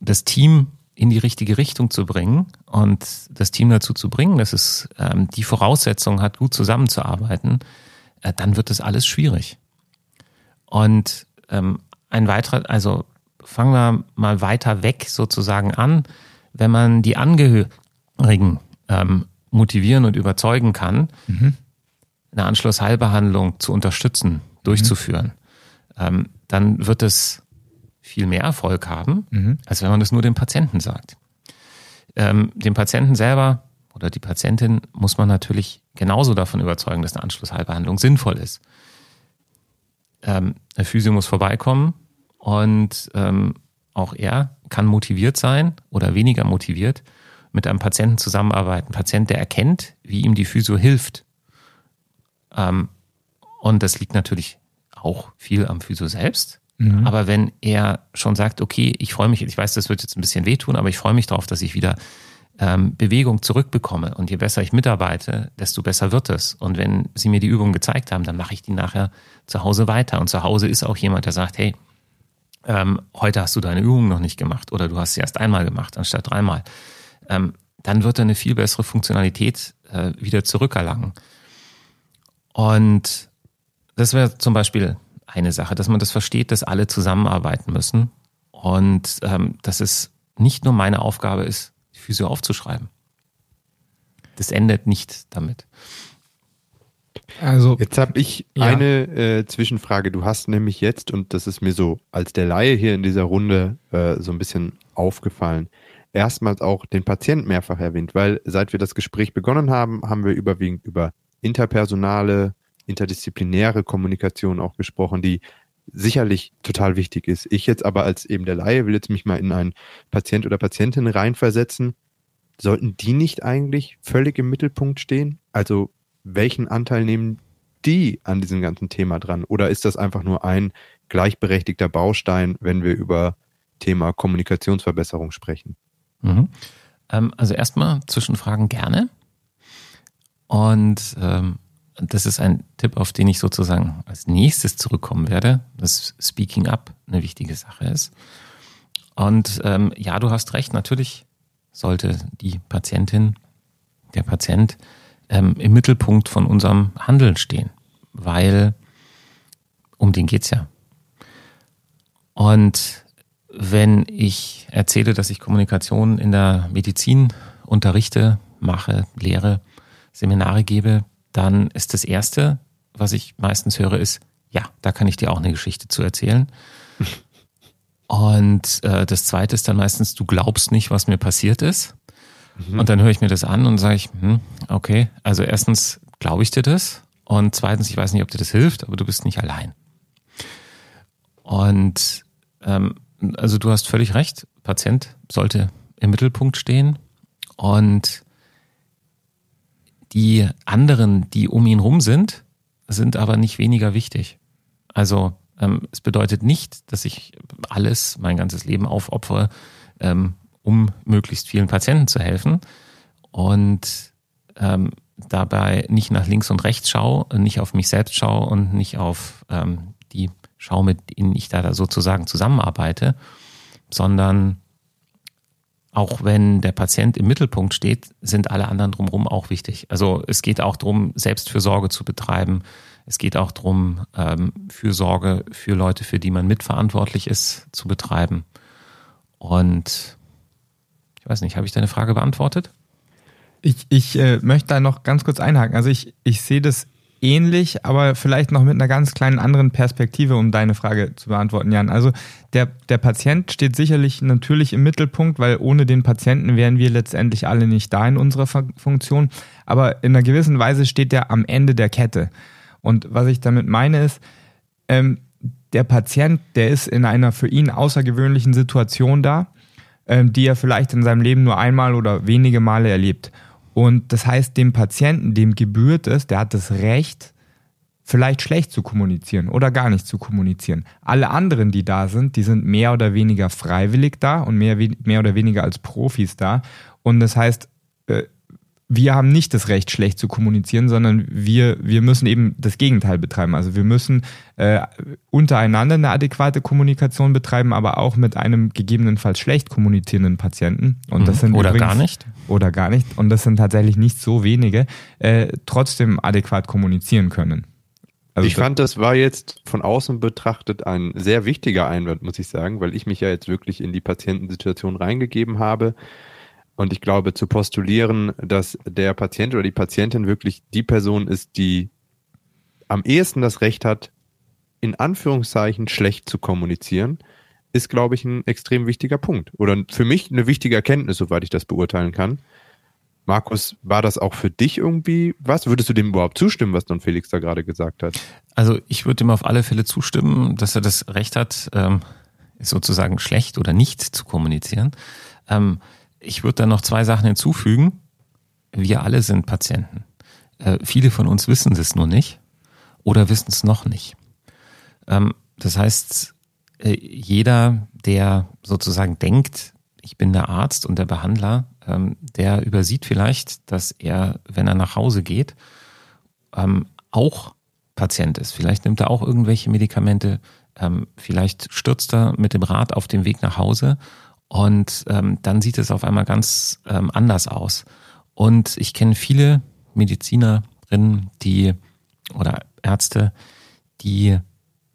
das Team in die richtige Richtung zu bringen und das Team dazu zu bringen, dass es ähm, die Voraussetzung hat, gut zusammenzuarbeiten, äh, dann wird das alles schwierig. Und ähm, ein weiterer, also fangen wir mal weiter weg sozusagen an, wenn man die Angehörigen ähm, motivieren und überzeugen kann, mhm. eine Anschlussheilbehandlung zu unterstützen, durchzuführen, mhm. ähm, dann wird es viel mehr Erfolg haben, mhm. als wenn man das nur dem Patienten sagt. Ähm, dem Patienten selber oder die Patientin muss man natürlich genauso davon überzeugen, dass eine Anschlussheilbehandlung sinnvoll ist. Ähm, der Physio muss vorbeikommen und ähm, auch er kann motiviert sein oder weniger motiviert mit einem Patienten zusammenarbeiten. Ein Patient, der erkennt, wie ihm die Physio hilft. Ähm, und das liegt natürlich auch viel am Physio selbst. Mhm. Aber wenn er schon sagt, okay, ich freue mich, ich weiß, das wird jetzt ein bisschen wehtun, aber ich freue mich darauf, dass ich wieder ähm, Bewegung zurückbekomme. Und je besser ich mitarbeite, desto besser wird es. Und wenn Sie mir die Übung gezeigt haben, dann mache ich die nachher zu Hause weiter. Und zu Hause ist auch jemand, der sagt, hey, ähm, heute hast du deine Übung noch nicht gemacht oder du hast sie erst einmal gemacht anstatt dreimal. Ähm, dann wird er eine viel bessere Funktionalität äh, wieder zurückerlangen. Und das wäre zum Beispiel eine Sache, dass man das versteht, dass alle zusammenarbeiten müssen und ähm, dass es nicht nur meine Aufgabe ist, die Physio aufzuschreiben. Das endet nicht damit. Also jetzt habe ich ja. eine äh, Zwischenfrage. Du hast nämlich jetzt und das ist mir so als der Laie hier in dieser Runde äh, so ein bisschen aufgefallen. Erstmals auch den Patienten mehrfach erwähnt, weil seit wir das Gespräch begonnen haben, haben wir überwiegend über interpersonale interdisziplinäre Kommunikation auch gesprochen, die sicherlich total wichtig ist. Ich jetzt aber als eben der Laie will jetzt mich mal in einen Patient oder Patientin reinversetzen. Sollten die nicht eigentlich völlig im Mittelpunkt stehen? Also welchen Anteil nehmen die an diesem ganzen Thema dran? Oder ist das einfach nur ein gleichberechtigter Baustein, wenn wir über Thema Kommunikationsverbesserung sprechen? Mhm. Ähm, also erstmal Zwischenfragen gerne. Und ähm, das ist ein Tipp, auf den ich sozusagen als nächstes zurückkommen werde, dass Speaking Up eine wichtige Sache ist. Und ähm, ja, du hast recht, natürlich sollte die Patientin, der Patient ähm, im Mittelpunkt von unserem Handeln stehen, weil um den geht's ja. Und wenn ich erzähle, dass ich Kommunikation in der Medizin unterrichte, mache, lehre, Seminare gebe, dann ist das Erste, was ich meistens höre, ist, ja, da kann ich dir auch eine Geschichte zu erzählen. [laughs] Und äh, das Zweite ist dann meistens, du glaubst nicht, was mir passiert ist. Mhm. Und dann höre ich mir das an und sage ich, hm, okay, also erstens glaube ich dir das und zweitens, ich weiß nicht, ob dir das hilft, aber du bist nicht allein. Und ähm, also du hast völlig recht, Patient sollte im Mittelpunkt stehen und die anderen, die um ihn rum sind, sind aber nicht weniger wichtig. Also ähm, es bedeutet nicht, dass ich alles, mein ganzes Leben aufopfere, ähm, um möglichst vielen Patienten zu helfen und ähm, dabei nicht nach links und rechts schaue, nicht auf mich selbst schaue und nicht auf ähm, die Schau, mit denen ich da sozusagen zusammenarbeite, sondern auch wenn der Patient im Mittelpunkt steht, sind alle anderen drumherum auch wichtig. Also es geht auch darum, Selbstfürsorge zu betreiben. Es geht auch darum, ähm, Fürsorge für Leute, für die man mitverantwortlich ist, zu betreiben. Und ich weiß nicht, habe ich deine Frage beantwortet? Ich, ich äh, möchte da noch ganz kurz einhaken. Also ich, ich sehe das ähnlich, aber vielleicht noch mit einer ganz kleinen anderen Perspektive, um deine Frage zu beantworten, Jan. Also der, der Patient steht sicherlich natürlich im Mittelpunkt, weil ohne den Patienten wären wir letztendlich alle nicht da in unserer Funktion. Aber in einer gewissen Weise steht er am Ende der Kette. Und was ich damit meine ist, ähm, der Patient, der ist in einer für ihn außergewöhnlichen Situation da, ähm, die er vielleicht in seinem Leben nur einmal oder wenige Male erlebt. Und das heißt, dem Patienten, dem gebührt es, der hat das Recht, vielleicht schlecht zu kommunizieren oder gar nicht zu kommunizieren. Alle anderen, die da sind, die sind mehr oder weniger freiwillig da und mehr, mehr oder weniger als Profis da. Und das heißt, äh, wir haben nicht das Recht, schlecht zu kommunizieren, sondern wir, wir müssen eben das Gegenteil betreiben. Also wir müssen äh, untereinander eine adäquate Kommunikation betreiben, aber auch mit einem gegebenenfalls schlecht kommunizierenden Patienten. Und das mhm. sind oder übrigens, gar nicht. Oder gar nicht. Und das sind tatsächlich nicht so wenige, äh, trotzdem adäquat kommunizieren können. Also ich fand, das war jetzt von außen betrachtet ein sehr wichtiger Einwand, muss ich sagen, weil ich mich ja jetzt wirklich in die Patientensituation reingegeben habe und ich glaube, zu postulieren, dass der Patient oder die Patientin wirklich die Person ist, die am ehesten das Recht hat, in Anführungszeichen schlecht zu kommunizieren, ist, glaube ich, ein extrem wichtiger Punkt. Oder für mich eine wichtige Erkenntnis, soweit ich das beurteilen kann. Markus, war das auch für dich irgendwie was? Würdest du dem überhaupt zustimmen, was Don Felix da gerade gesagt hat? Also ich würde ihm auf alle Fälle zustimmen, dass er das Recht hat, ähm, sozusagen schlecht oder nicht zu kommunizieren. Ähm, ich würde da noch zwei Sachen hinzufügen. Wir alle sind Patienten. Äh, viele von uns wissen es nur nicht oder wissen es noch nicht. Ähm, das heißt, äh, jeder, der sozusagen denkt, ich bin der Arzt und der Behandler, ähm, der übersieht vielleicht, dass er, wenn er nach Hause geht, ähm, auch Patient ist. Vielleicht nimmt er auch irgendwelche Medikamente, ähm, vielleicht stürzt er mit dem Rad auf dem Weg nach Hause und ähm, dann sieht es auf einmal ganz ähm, anders aus. Und ich kenne viele Medizinerinnen, die oder Ärzte, die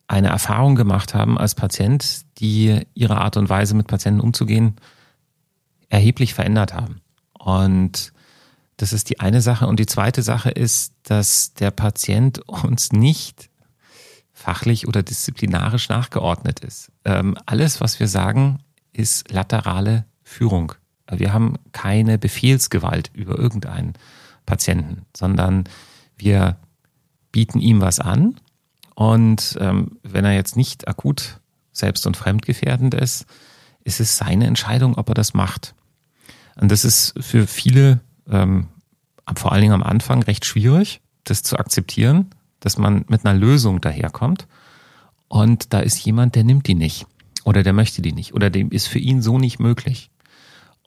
eine Erfahrung gemacht haben als Patient, die ihre Art und Weise mit Patienten umzugehen erheblich verändert haben. Und das ist die eine Sache. Und die zweite Sache ist, dass der Patient uns nicht fachlich oder disziplinarisch nachgeordnet ist. Ähm, alles, was wir sagen, ist laterale Führung. Wir haben keine Befehlsgewalt über irgendeinen Patienten, sondern wir bieten ihm was an und ähm, wenn er jetzt nicht akut selbst- und fremdgefährdend ist, ist es seine Entscheidung, ob er das macht. Und das ist für viele, ähm, vor allen Dingen am Anfang, recht schwierig, das zu akzeptieren, dass man mit einer Lösung daherkommt. Und da ist jemand, der nimmt die nicht. Oder der möchte die nicht. Oder dem ist für ihn so nicht möglich.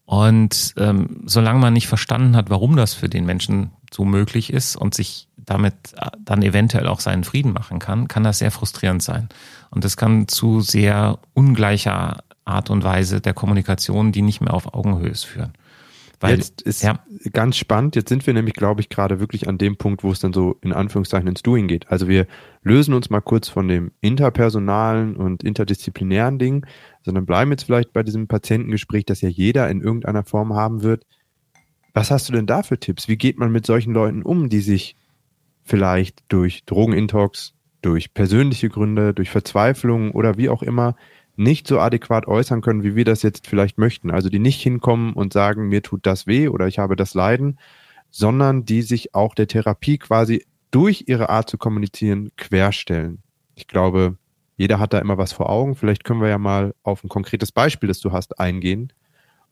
Und ähm, solange man nicht verstanden hat, warum das für den Menschen so möglich ist und sich damit äh, dann eventuell auch seinen Frieden machen kann, kann das sehr frustrierend sein. Und das kann zu sehr ungleicher Art und Weise der Kommunikation, die nicht mehr auf Augenhöhe ist, führen. Weil, jetzt ist ja. ganz spannend, jetzt sind wir nämlich, glaube ich, gerade wirklich an dem Punkt, wo es dann so in Anführungszeichen ins Doing geht. Also wir lösen uns mal kurz von dem interpersonalen und interdisziplinären Ding, sondern bleiben jetzt vielleicht bei diesem Patientengespräch, das ja jeder in irgendeiner Form haben wird. Was hast du denn da für Tipps? Wie geht man mit solchen Leuten um, die sich vielleicht durch Drogenintox, durch persönliche Gründe, durch Verzweiflung oder wie auch immer nicht so adäquat äußern können, wie wir das jetzt vielleicht möchten. Also die nicht hinkommen und sagen, mir tut das weh oder ich habe das Leiden, sondern die sich auch der Therapie quasi durch ihre Art zu kommunizieren querstellen. Ich glaube, jeder hat da immer was vor Augen. Vielleicht können wir ja mal auf ein konkretes Beispiel, das du hast, eingehen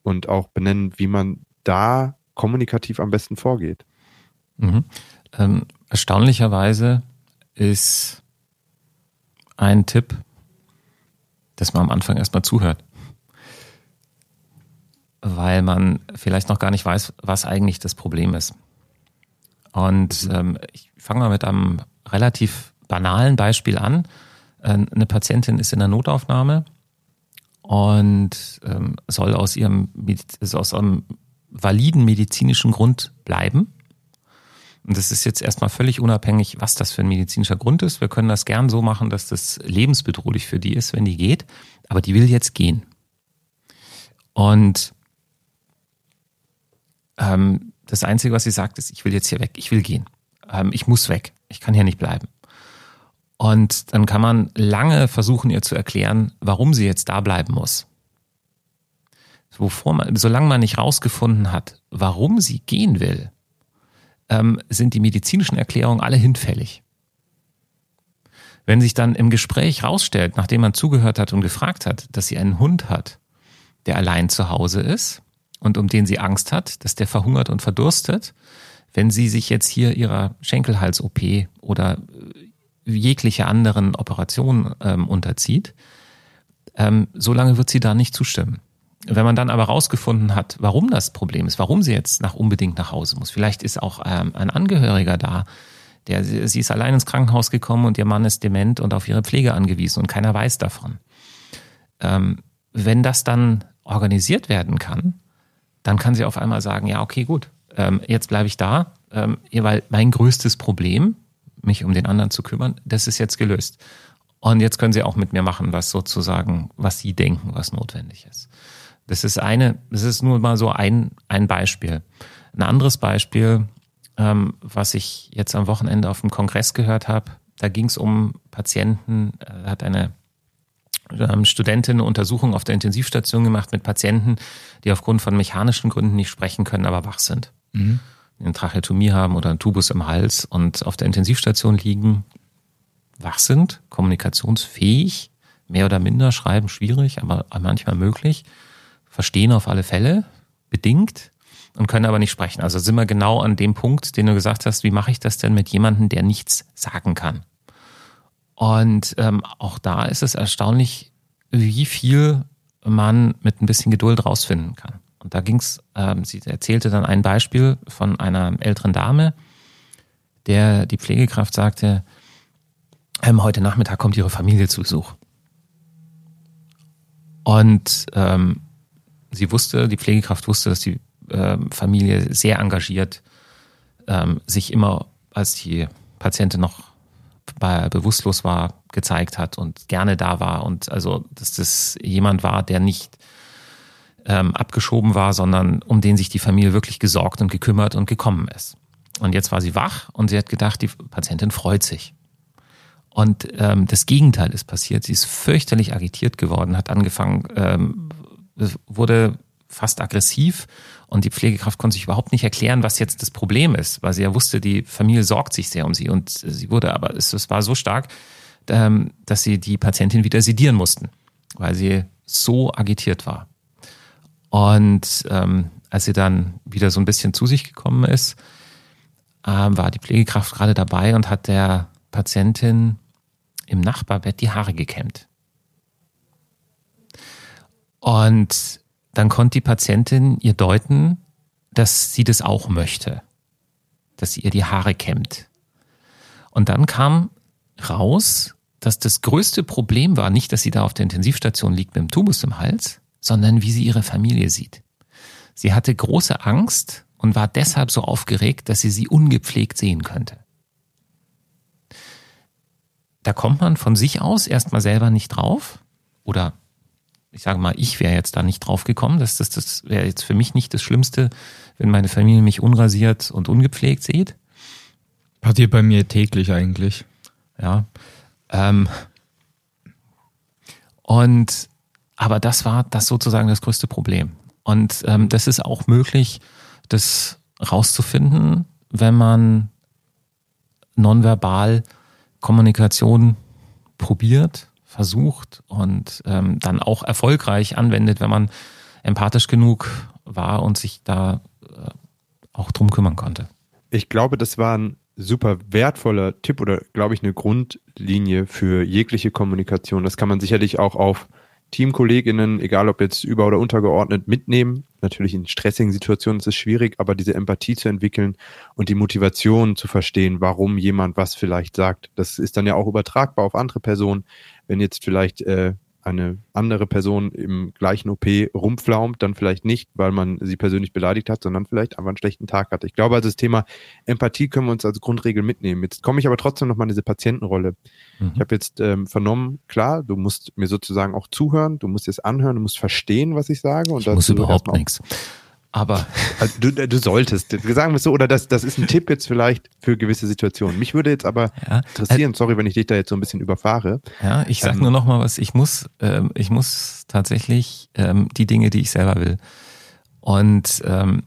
und auch benennen, wie man da kommunikativ am besten vorgeht. Mhm. Ähm, erstaunlicherweise ist ein Tipp, dass man am Anfang erstmal zuhört. Weil man vielleicht noch gar nicht weiß, was eigentlich das Problem ist. Und ähm, ich fange mal mit einem relativ banalen Beispiel an. Äh, eine Patientin ist in der Notaufnahme und ähm, soll aus ihrem aus einem validen medizinischen Grund bleiben. Und das ist jetzt erstmal völlig unabhängig, was das für ein medizinischer Grund ist. Wir können das gern so machen, dass das lebensbedrohlich für die ist, wenn die geht. Aber die will jetzt gehen. Und ähm, das Einzige, was sie sagt, ist, ich will jetzt hier weg, ich will gehen. Ähm, ich muss weg, ich kann hier nicht bleiben. Und dann kann man lange versuchen, ihr zu erklären, warum sie jetzt da bleiben muss. Wovor man, solange man nicht rausgefunden hat, warum sie gehen will, ähm, sind die medizinischen Erklärungen alle hinfällig. Wenn sich dann im Gespräch rausstellt, nachdem man zugehört hat und gefragt hat, dass sie einen Hund hat, der allein zu Hause ist und um den sie Angst hat, dass der verhungert und verdurstet, wenn sie sich jetzt hier ihrer Schenkelhals-OP oder äh, jegliche anderen Operationen ähm, unterzieht, ähm, solange wird sie da nicht zustimmen. Wenn man dann aber rausgefunden hat, warum das Problem ist, warum sie jetzt nach unbedingt nach Hause muss, vielleicht ist auch ähm, ein Angehöriger da, der sie ist allein ins Krankenhaus gekommen und ihr Mann ist dement und auf ihre Pflege angewiesen und keiner weiß davon. Ähm, wenn das dann organisiert werden kann, dann kann sie auf einmal sagen, ja, okay, gut, ähm, jetzt bleibe ich da, ähm, weil mein größtes Problem, mich um den anderen zu kümmern, das ist jetzt gelöst. Und jetzt können sie auch mit mir machen, was sozusagen, was sie denken, was notwendig ist. Das ist eine, das ist nur mal so ein, ein Beispiel. Ein anderes Beispiel, ähm, was ich jetzt am Wochenende auf dem Kongress gehört habe, da ging es um Patienten, äh, hat eine ähm, Studentin eine Untersuchung auf der Intensivstation gemacht mit Patienten, die aufgrund von mechanischen Gründen nicht sprechen können, aber wach sind. Mhm. Eine Tracheotomie haben oder einen Tubus im Hals und auf der Intensivstation liegen, wach sind, kommunikationsfähig, mehr oder minder, schreiben schwierig, aber manchmal möglich verstehen auf alle Fälle, bedingt und können aber nicht sprechen. Also sind wir genau an dem Punkt, den du gesagt hast, wie mache ich das denn mit jemandem, der nichts sagen kann? Und ähm, auch da ist es erstaunlich, wie viel man mit ein bisschen Geduld rausfinden kann. Und da ging's, ähm, sie erzählte dann ein Beispiel von einer älteren Dame, der die Pflegekraft sagte, ähm, heute Nachmittag kommt ihre Familie zu Besuch. Und ähm, sie wusste, die Pflegekraft wusste, dass die äh, Familie sehr engagiert ähm, sich immer, als die Patientin noch bei, bewusstlos war, gezeigt hat und gerne da war und also, dass das jemand war, der nicht ähm, abgeschoben war, sondern um den sich die Familie wirklich gesorgt und gekümmert und gekommen ist. Und jetzt war sie wach und sie hat gedacht, die Patientin freut sich. Und ähm, das Gegenteil ist passiert. Sie ist fürchterlich agitiert geworden, hat angefangen, ähm, wurde fast aggressiv und die Pflegekraft konnte sich überhaupt nicht erklären, was jetzt das Problem ist, weil sie ja wusste, die Familie sorgt sich sehr um sie und sie wurde aber, es, es war so stark, ähm, dass sie die Patientin wieder sedieren mussten, weil sie so agitiert war. Und ähm, als sie dann wieder so ein bisschen zu sich gekommen ist, ähm, war die Pflegekraft gerade dabei und hat der Patientin im Nachbarbett die Haare gekämmt. Und dann konnte die Patientin ihr deuten, dass sie das auch möchte, dass sie ihr die Haare kämmt. Und dann kam raus, dass das größte Problem war nicht, dass sie da auf der Intensivstation liegt mit dem Tubus im Hals, sondern wie sie ihre Familie sieht. Sie hatte große Angst und war deshalb so aufgeregt, dass sie sie ungepflegt sehen könnte. Da kommt man von sich aus erstmal selber nicht drauf oder ich sage mal, ich wäre jetzt da nicht drauf gekommen. Das, das, das wäre jetzt für mich nicht das Schlimmste, wenn meine Familie mich unrasiert und ungepflegt sieht. Passiert bei mir täglich eigentlich. Ja. Ähm, und aber das war das sozusagen das größte Problem. Und ähm, das ist auch möglich, das rauszufinden, wenn man nonverbal Kommunikation probiert, versucht und ähm, dann auch erfolgreich anwendet, wenn man empathisch genug war und sich da äh, auch drum kümmern konnte. Ich glaube, das war ein super wertvoller Tipp oder glaube ich eine Grundlinie für jegliche Kommunikation. Das kann man sicherlich auch auf Teamkolleginnen, egal ob jetzt über- oder untergeordnet, mitnehmen. Natürlich in stressigen Situationen ist es schwierig, aber diese Empathie zu entwickeln und die Motivation zu verstehen, warum jemand was vielleicht sagt, das ist dann ja auch übertragbar auf andere Personen. Wenn jetzt vielleicht äh, eine andere Person im gleichen OP rumflaumt, dann vielleicht nicht, weil man sie persönlich beleidigt hat, sondern vielleicht einfach einen schlechten Tag hatte. Ich glaube, also das Thema Empathie können wir uns als Grundregel mitnehmen. Jetzt komme ich aber trotzdem nochmal in diese Patientenrolle. Mhm. Ich habe jetzt ähm, vernommen, klar, du musst mir sozusagen auch zuhören, du musst es anhören, du musst verstehen, was ich sage. Und ich muss überhaupt nichts. Aber [laughs] also du, du solltest, sagen wir es so, oder das, das ist ein Tipp jetzt vielleicht für gewisse Situationen. Mich würde jetzt aber ja, interessieren, sorry, wenn ich dich da jetzt so ein bisschen überfahre. Ja, ich sag ähm, nur noch mal was. Ich muss, ähm, ich muss tatsächlich ähm, die Dinge, die ich selber will. Und ähm,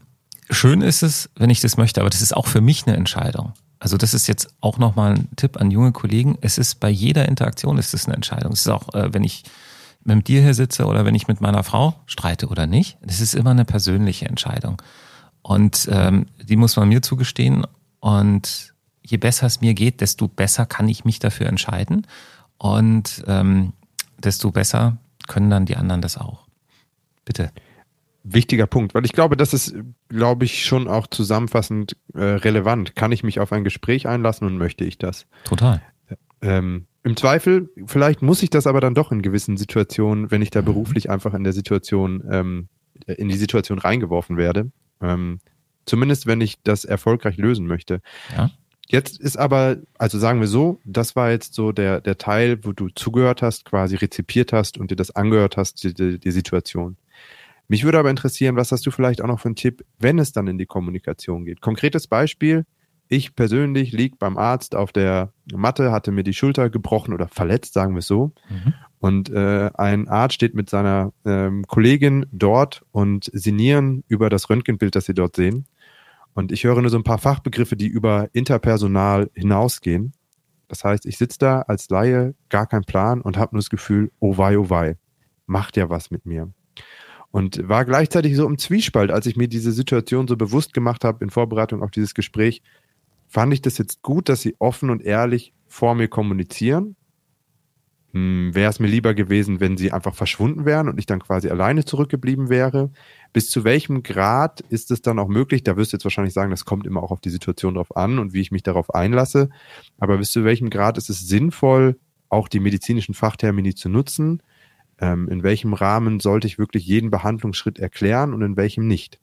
schön ist es, wenn ich das möchte, aber das ist auch für mich eine Entscheidung. Also das ist jetzt auch noch mal ein Tipp an junge Kollegen. Es ist bei jeder Interaktion ist es eine Entscheidung. Es ist auch, äh, wenn ich mit dir hier sitze oder wenn ich mit meiner Frau streite oder nicht. Das ist immer eine persönliche Entscheidung. Und ähm, die muss man mir zugestehen. Und je besser es mir geht, desto besser kann ich mich dafür entscheiden. Und ähm, desto besser können dann die anderen das auch. Bitte. Wichtiger Punkt, weil ich glaube, das ist, glaube ich, schon auch zusammenfassend äh, relevant. Kann ich mich auf ein Gespräch einlassen und möchte ich das? Total. Ähm, im Zweifel, vielleicht muss ich das aber dann doch in gewissen Situationen, wenn ich da mhm. beruflich einfach in der Situation, ähm, in die Situation reingeworfen werde. Ähm, zumindest wenn ich das erfolgreich lösen möchte. Ja. Jetzt ist aber, also sagen wir so, das war jetzt so der, der Teil, wo du zugehört hast, quasi rezipiert hast und dir das angehört hast, die, die, die Situation. Mich würde aber interessieren, was hast du vielleicht auch noch für einen Tipp, wenn es dann in die Kommunikation geht? Konkretes Beispiel, ich persönlich lieg beim Arzt auf der Matte, hatte mir die Schulter gebrochen oder verletzt, sagen wir es so. Mhm. Und äh, ein Arzt steht mit seiner ähm, Kollegin dort und sinnieren über das Röntgenbild, das sie dort sehen. Und ich höre nur so ein paar Fachbegriffe, die über interpersonal hinausgehen. Das heißt, ich sitze da als Laie, gar kein Plan und habe nur das Gefühl, oh wei, oh wei, macht ja was mit mir. Und war gleichzeitig so im Zwiespalt, als ich mir diese Situation so bewusst gemacht habe in Vorbereitung auf dieses Gespräch, fand ich das jetzt gut, dass sie offen und ehrlich vor mir kommunizieren. Hm, wäre es mir lieber gewesen, wenn sie einfach verschwunden wären und ich dann quasi alleine zurückgeblieben wäre. Bis zu welchem Grad ist es dann auch möglich? Da wirst du jetzt wahrscheinlich sagen, das kommt immer auch auf die Situation drauf an und wie ich mich darauf einlasse. Aber bis zu welchem Grad ist es sinnvoll, auch die medizinischen Fachtermini zu nutzen? Ähm, in welchem Rahmen sollte ich wirklich jeden Behandlungsschritt erklären und in welchem nicht?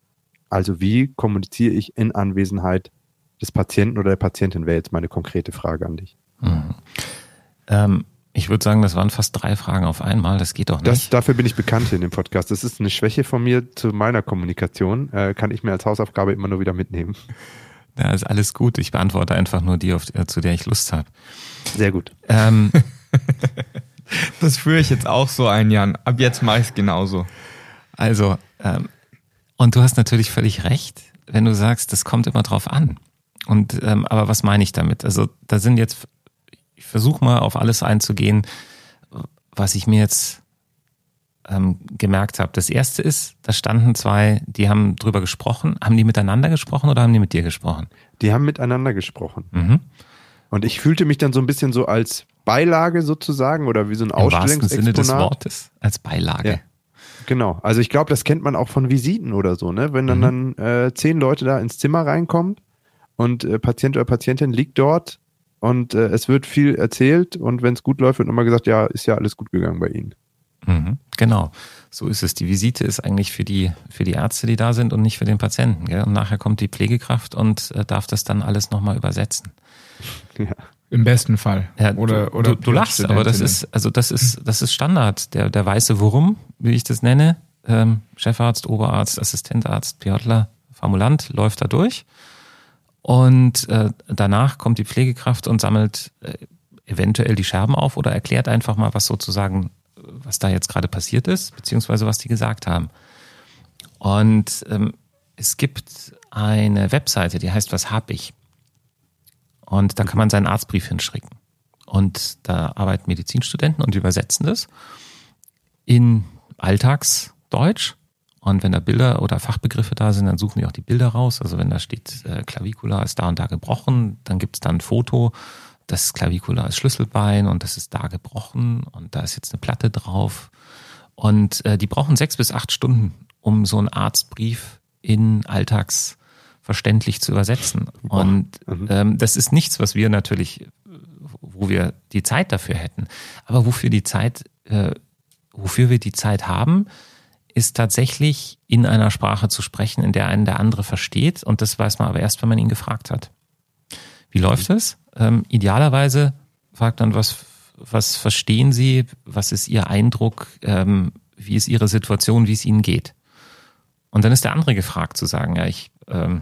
Also wie kommuniziere ich in Anwesenheit des Patienten oder der Patientin wäre jetzt meine konkrete Frage an dich. Mhm. Ähm, ich würde sagen, das waren fast drei Fragen auf einmal. Das geht doch nicht. Das, dafür bin ich bekannt hier in dem Podcast. Das ist eine Schwäche von mir zu meiner Kommunikation. Äh, kann ich mir als Hausaufgabe immer nur wieder mitnehmen. Ja, ist alles gut. Ich beantworte einfach nur die, auf, zu der ich Lust habe. Sehr gut. Ähm, [laughs] das führe ich jetzt auch so ein, Jan. Ab jetzt mache ich es genauso. Also, ähm, und du hast natürlich völlig recht, wenn du sagst, das kommt immer drauf an. Und ähm, aber was meine ich damit? Also da sind jetzt, ich versuche mal auf alles einzugehen, was ich mir jetzt ähm, gemerkt habe. Das erste ist, da standen zwei, die haben drüber gesprochen. Haben die miteinander gesprochen oder haben die mit dir gesprochen? Die haben miteinander gesprochen. Mhm. Und ich fühlte mich dann so ein bisschen so als Beilage sozusagen oder wie so ein Ausstellungsexponat. Im Sinne des Wortes, als Beilage. Ja. Genau. Also ich glaube, das kennt man auch von Visiten oder so, ne? Wenn dann, mhm. dann äh, zehn Leute da ins Zimmer reinkommen und äh, Patient oder Patientin liegt dort und äh, es wird viel erzählt und wenn es gut läuft, wird immer gesagt, ja, ist ja alles gut gegangen bei Ihnen. Mhm, genau, so ist es. Die Visite ist eigentlich für die, für die Ärzte, die da sind und nicht für den Patienten. Gell? Und nachher kommt die Pflegekraft und äh, darf das dann alles nochmal übersetzen. Ja. Im besten Fall. Ja, oder, oder du, du lachst, aber das ist, also das ist, das ist Standard. Der, der weiße Wurm, wie ich das nenne, ähm, Chefarzt, Oberarzt, Assistentarzt, Piotler, Formulant läuft da durch Und äh, danach kommt die Pflegekraft und sammelt äh, eventuell die Scherben auf oder erklärt einfach mal, was sozusagen, was da jetzt gerade passiert ist, beziehungsweise was die gesagt haben. Und ähm, es gibt eine Webseite, die heißt Was hab ich? Und da kann man seinen Arztbrief hinschicken. Und da arbeiten Medizinstudenten und übersetzen das in Alltagsdeutsch. Und wenn da Bilder oder Fachbegriffe da sind, dann suchen die auch die Bilder raus. Also wenn da steht, äh, Klavikula ist da und da gebrochen, dann gibt's da ein Foto, das Klavikula ist Schlüsselbein und das ist da gebrochen und da ist jetzt eine Platte drauf. Und äh, die brauchen sechs bis acht Stunden, um so einen Arztbrief in alltagsverständlich zu übersetzen. Und mhm. ähm, das ist nichts, was wir natürlich, wo wir die Zeit dafür hätten. Aber wofür die Zeit, äh, wofür wir die Zeit haben, ist tatsächlich in einer Sprache zu sprechen, in der einen der andere versteht. Und das weiß man aber erst, wenn man ihn gefragt hat. Wie läuft es? Ähm, idealerweise fragt man, was, was verstehen Sie? Was ist Ihr Eindruck? Ähm, wie ist Ihre Situation? Wie es Ihnen geht? Und dann ist der andere gefragt zu sagen, ja, ich, ähm,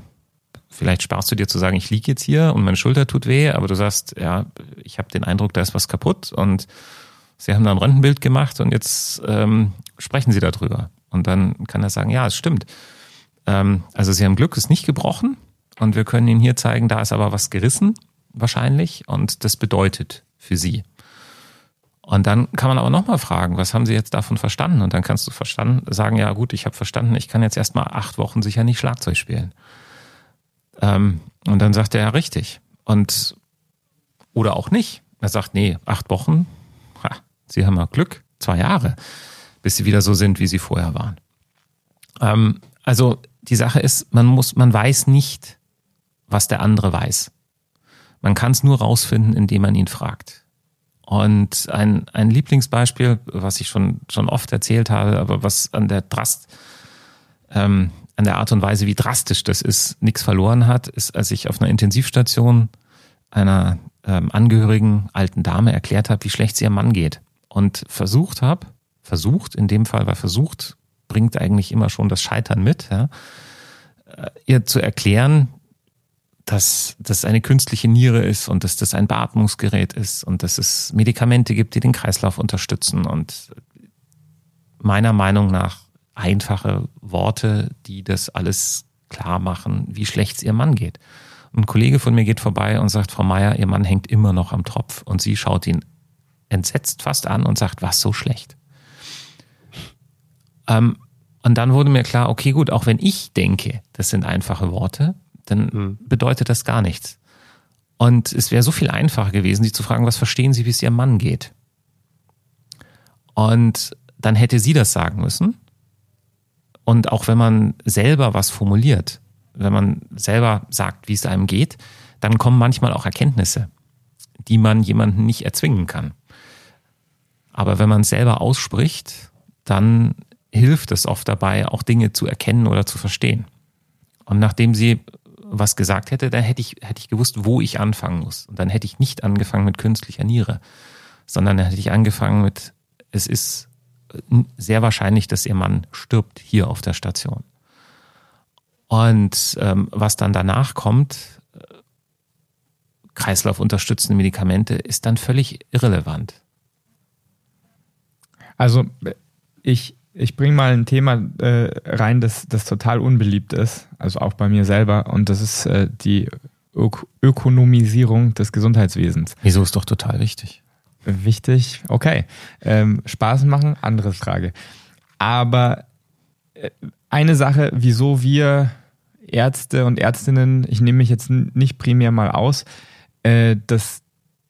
vielleicht sparst du dir zu sagen, ich liege jetzt hier und meine Schulter tut weh, aber du sagst, ja, ich habe den Eindruck, da ist was kaputt und Sie haben da ein Röntgenbild gemacht und jetzt ähm, sprechen Sie darüber. Und dann kann er sagen, ja, es stimmt. Ähm, also Sie haben Glück, ist nicht gebrochen und wir können Ihnen hier zeigen, da ist aber was gerissen wahrscheinlich und das bedeutet für Sie. Und dann kann man aber nochmal fragen, was haben Sie jetzt davon verstanden? Und dann kannst du verstanden sagen, ja gut, ich habe verstanden, ich kann jetzt erstmal acht Wochen sicher nicht Schlagzeug spielen. Ähm, und dann sagt er ja richtig. Und oder auch nicht. Er sagt, nee, acht Wochen, ha, Sie haben ja Glück, zwei Jahre, bis Sie wieder so sind, wie Sie vorher waren. Ähm, also die Sache ist, man muss, man weiß nicht, was der andere weiß. Man kann es nur rausfinden, indem man ihn fragt. Und ein, ein Lieblingsbeispiel, was ich schon, schon oft erzählt habe, aber was an der Drast, ähm, an der Art und Weise, wie drastisch das ist, nichts verloren hat, ist, als ich auf einer Intensivstation einer ähm, Angehörigen alten Dame erklärt habe, wie schlecht es ihrem Mann geht. Und versucht habe, versucht, in dem Fall war versucht, bringt eigentlich immer schon das Scheitern mit, ja, äh, ihr zu erklären, dass das eine künstliche Niere ist und dass das ein Beatmungsgerät ist und dass es Medikamente gibt, die den Kreislauf unterstützen und meiner Meinung nach einfache Worte, die das alles klar machen, wie schlecht es ihr Mann geht. ein Kollege von mir geht vorbei und sagt, Frau Meier, Ihr Mann hängt immer noch am Tropf und sie schaut ihn entsetzt fast an und sagt, was so schlecht. Ähm, und dann wurde mir klar, okay, gut, auch wenn ich denke, das sind einfache Worte, dann mhm. bedeutet das gar nichts. Und es wäre so viel einfacher gewesen, sie zu fragen, was verstehen Sie, wie es Ihrem Mann geht? Und dann hätte sie das sagen müssen. Und auch wenn man selber was formuliert, wenn man selber sagt, wie es einem geht, dann kommen manchmal auch Erkenntnisse, die man jemanden nicht erzwingen kann. Aber wenn man es selber ausspricht, dann hilft es oft dabei, auch Dinge zu erkennen oder zu verstehen. Und nachdem sie was gesagt hätte, dann hätte ich, hätte ich gewusst, wo ich anfangen muss. Und dann hätte ich nicht angefangen mit künstlicher Niere, sondern dann hätte ich angefangen mit, es ist sehr wahrscheinlich, dass ihr Mann stirbt hier auf der Station. Und ähm, was dann danach kommt, äh, kreislaufunterstützende Medikamente, ist dann völlig irrelevant. Also ich ich bringe mal ein Thema äh, rein, das, das total unbeliebt ist, also auch bei mir selber, und das ist äh, die Ök Ökonomisierung des Gesundheitswesens. Wieso ist doch total wichtig? Wichtig, okay. Ähm, Spaß machen, andere Frage. Aber äh, eine Sache, wieso wir Ärzte und Ärztinnen, ich nehme mich jetzt nicht primär mal aus, äh, das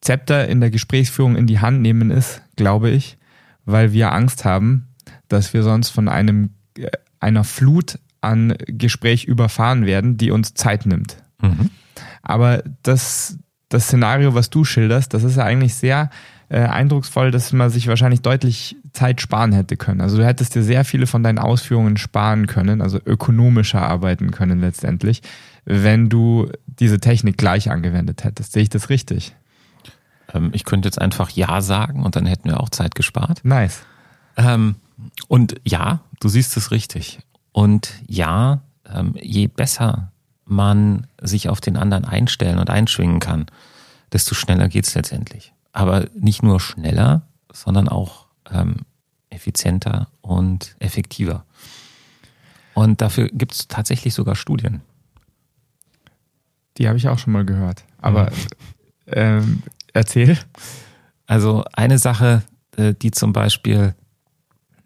Zepter in der Gesprächsführung in die Hand nehmen ist, glaube ich, weil wir Angst haben, dass wir sonst von einem, äh, einer Flut an Gespräch überfahren werden, die uns Zeit nimmt. Mhm. Aber das, das Szenario, was du schilderst, das ist ja eigentlich sehr äh, eindrucksvoll, dass man sich wahrscheinlich deutlich Zeit sparen hätte können. Also du hättest dir sehr viele von deinen Ausführungen sparen können, also ökonomischer arbeiten können letztendlich, wenn du diese Technik gleich angewendet hättest. Sehe ich das richtig? Ähm, ich könnte jetzt einfach Ja sagen und dann hätten wir auch Zeit gespart. Nice. Ähm, und ja, du siehst es richtig. Und ja, ähm, je besser man sich auf den anderen einstellen und einschwingen kann, desto schneller geht's letztendlich. Aber nicht nur schneller, sondern auch ähm, effizienter und effektiver. Und dafür gibt's tatsächlich sogar Studien. Die habe ich auch schon mal gehört. Aber ähm, erzähl. Also eine Sache, äh, die zum Beispiel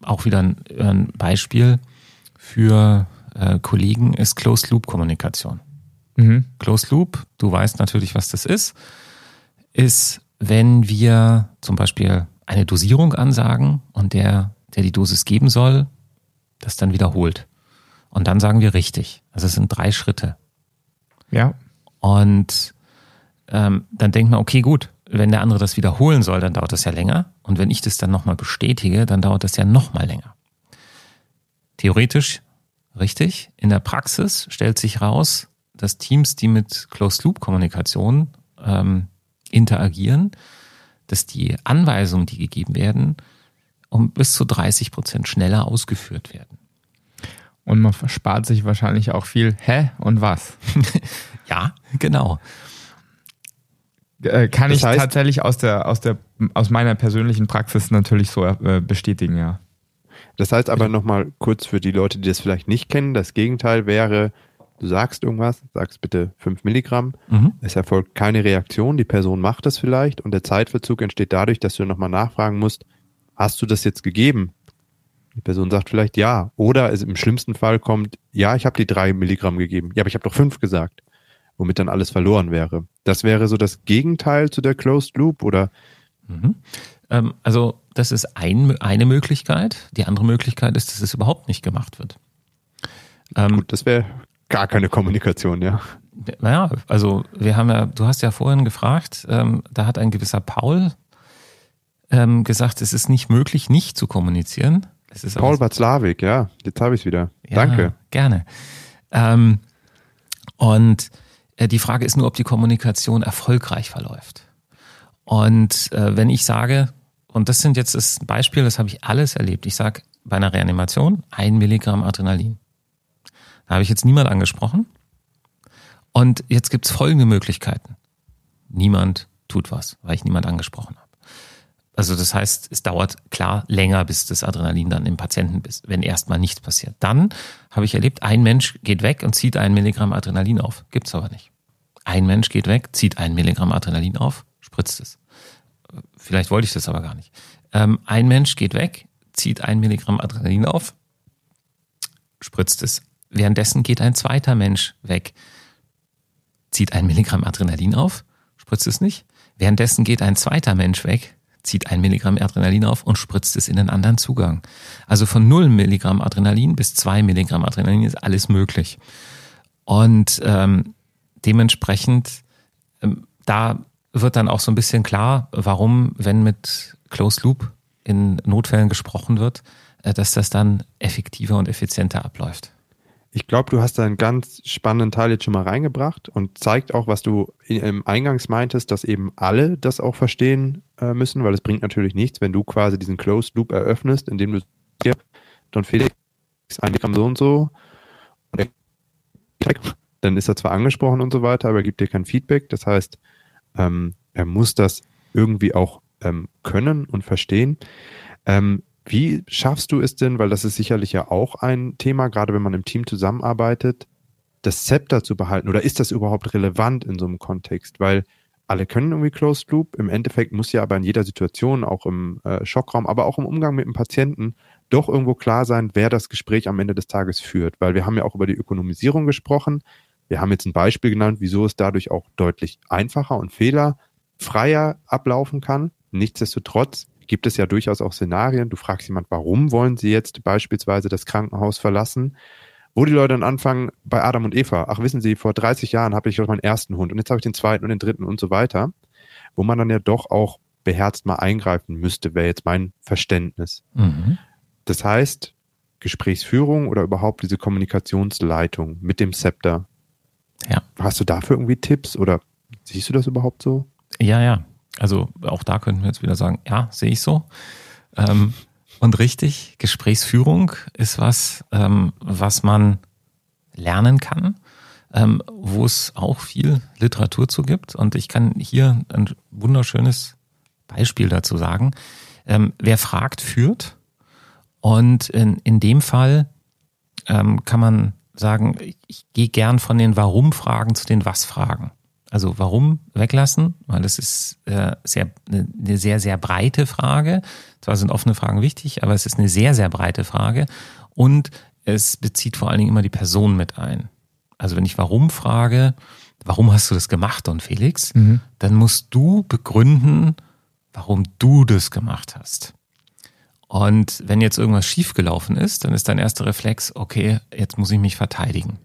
auch wieder ein, ein Beispiel für äh, Kollegen ist Closed Loop Kommunikation. Mhm. Closed Loop, du weißt natürlich, was das ist, ist, wenn wir zum Beispiel eine Dosierung ansagen und der, der die Dosis geben soll, das dann wiederholt. Und dann sagen wir richtig. Also es sind drei Schritte. Ja. Und ähm, dann denkt man, okay, gut, wenn der andere das wiederholen soll, dann dauert das ja länger. Und wenn ich das dann nochmal bestätige, dann dauert das ja nochmal länger. Theoretisch richtig. In der Praxis stellt sich raus, dass Teams, die mit Closed-Loop-Kommunikation ähm, interagieren, dass die Anweisungen, die gegeben werden, um bis zu 30 Prozent schneller ausgeführt werden. Und man spart sich wahrscheinlich auch viel Hä und was. [laughs] Ja, genau. Äh, kann Das ich heißt- tatsächlich aus der, aus der, aus meiner persönlichen Praxis natürlich so äh, bestätigen, ja. Das heißt aber nochmal kurz für die Leute, die das vielleicht nicht kennen, das Gegenteil wäre, du sagst irgendwas, sagst bitte 5 Milligramm, Mhm. es erfolgt keine Reaktion, die Person macht das vielleicht und der Zeitverzug entsteht dadurch, dass du nochmal nachfragen musst, hast du das jetzt gegeben? Die Person sagt vielleicht ja. Oder es im schlimmsten Fall kommt, ja, ich habe die drei Milligramm gegeben. Ja, aber ich habe doch fünf gesagt. Womit dann alles verloren wäre. Das wäre so das Gegenteil zu der Closed Loop oder Mhm. Ähm, also das ist ein, eine Möglichkeit. Die andere Möglichkeit ist, dass es überhaupt nicht gemacht wird. Ähm, gut, das wäre gar keine Kommunikation, ja. Naja, also wir haben ja, du hast ja vorhin gefragt, ähm, da hat ein gewisser Paul ähm, gesagt, es ist nicht möglich, nicht zu kommunizieren. Paul Watzlawick, ja, jetzt habe ich es wieder. Ja, Danke. Gerne. Ähm, und die Frage ist nur, ob die Kommunikation erfolgreich verläuft. Und äh, wenn ich sage, und das sind jetzt das Beispiel, das habe ich alles erlebt. Ich sage bei einer Reanimation ein Milligramm Adrenalin. Da habe ich jetzt niemand angesprochen. Und jetzt gibt es folgende Möglichkeiten. Niemand tut was, weil ich niemand angesprochen habe. Also das heißt, es dauert klar länger, bis das Adrenalin dann im Patienten ist, wenn erstmal nichts passiert. Dann habe ich erlebt, ein Mensch geht weg und zieht ein Milligramm Adrenalin auf. Gibt's aber nicht. Ein Mensch geht weg, zieht ein Milligramm Adrenalin auf, spritzt es. Vielleicht wollte ich das aber gar nicht. Ähm, ein Mensch geht weg, zieht ein Milligramm Adrenalin auf, spritzt es. Währenddessen geht ein zweiter Mensch weg, zieht ein Milligramm Adrenalin auf, spritzt es nicht. Währenddessen geht ein zweiter Mensch weg, zieht ein Milligramm Adrenalin auf und spritzt es in den anderen Zugang. Also von 0 Milligramm Adrenalin bis 2 Milligramm Adrenalin ist alles möglich. Und ähm, dementsprechend, ähm, da wird dann auch so ein bisschen klar, warum, wenn mit Closed Loop in Notfällen gesprochen wird, äh, dass das dann effektiver und effizienter abläuft. Ich glaube, du hast da einen ganz spannenden Teil jetzt schon mal reingebracht und zeigt auch, was du im Eingangs meintest, dass eben alle das auch verstehen äh, müssen, weil es bringt natürlich nichts, wenn du quasi diesen Closed Loop eröffnest, indem du hier, Don Felix, ein so und so, und dann ist er zwar angesprochen und so weiter, aber er gibt dir kein Feedback. Das heißt, ähm, er muss das irgendwie auch ähm, können und verstehen. Ähm, wie schaffst du es denn, weil das ist sicherlich ja auch ein Thema, gerade wenn man im Team zusammenarbeitet, das Zepter zu behalten? Oder ist das überhaupt relevant in so einem Kontext? Weil alle können irgendwie Closed Loop. Im Endeffekt muss ja aber in jeder Situation, auch im äh, Schockraum, aber auch im Umgang mit dem Patienten, doch irgendwo klar sein, wer das Gespräch am Ende des Tages führt. Weil wir haben ja auch über die Ökonomisierung gesprochen. Wir haben jetzt ein Beispiel genannt, wieso es dadurch auch deutlich einfacher und fehlerfreier ablaufen kann. Nichtsdestotrotz gibt es ja durchaus auch Szenarien. Du fragst jemand, warum wollen sie jetzt beispielsweise das Krankenhaus verlassen? Wo die Leute dann anfangen bei Adam und Eva. Ach, wissen Sie, vor 30 Jahren habe ich doch meinen ersten Hund und jetzt habe ich den zweiten und den dritten und so weiter. Wo man dann ja doch auch beherzt mal eingreifen müsste, wäre jetzt mein Verständnis. Mhm. Das heißt, Gesprächsführung oder überhaupt diese Kommunikationsleitung mit dem Zepter. Ja. Hast du dafür irgendwie Tipps oder siehst du das überhaupt so? Ja, ja. Also auch da könnten wir jetzt wieder sagen, ja, sehe ich so. Ähm, und richtig, Gesprächsführung ist was, ähm, was man lernen kann. ähm, wo es auch viel Literatur zu gibt. Und ich kann hier ein wunderschönes Beispiel dazu sagen. Ähm, wer fragt, führt. Und in, in dem Fall ähm, kann man sagen, ich, ich gehe gern von den Warum-Fragen zu den Was-Fragen. Also warum weglassen? Weil das ist äh, sehr, eine sehr, sehr breite Frage. Zwar sind offene Fragen wichtig, aber es ist eine sehr, sehr breite Frage. Und es bezieht vor allen Dingen immer die Person mit ein. Also wenn ich warum frage, warum hast du das gemacht, Don Felix, mhm. dann musst du begründen, warum du das gemacht hast. Und wenn jetzt irgendwas schiefgelaufen ist, dann ist dein erster Reflex, okay, jetzt muss ich mich verteidigen.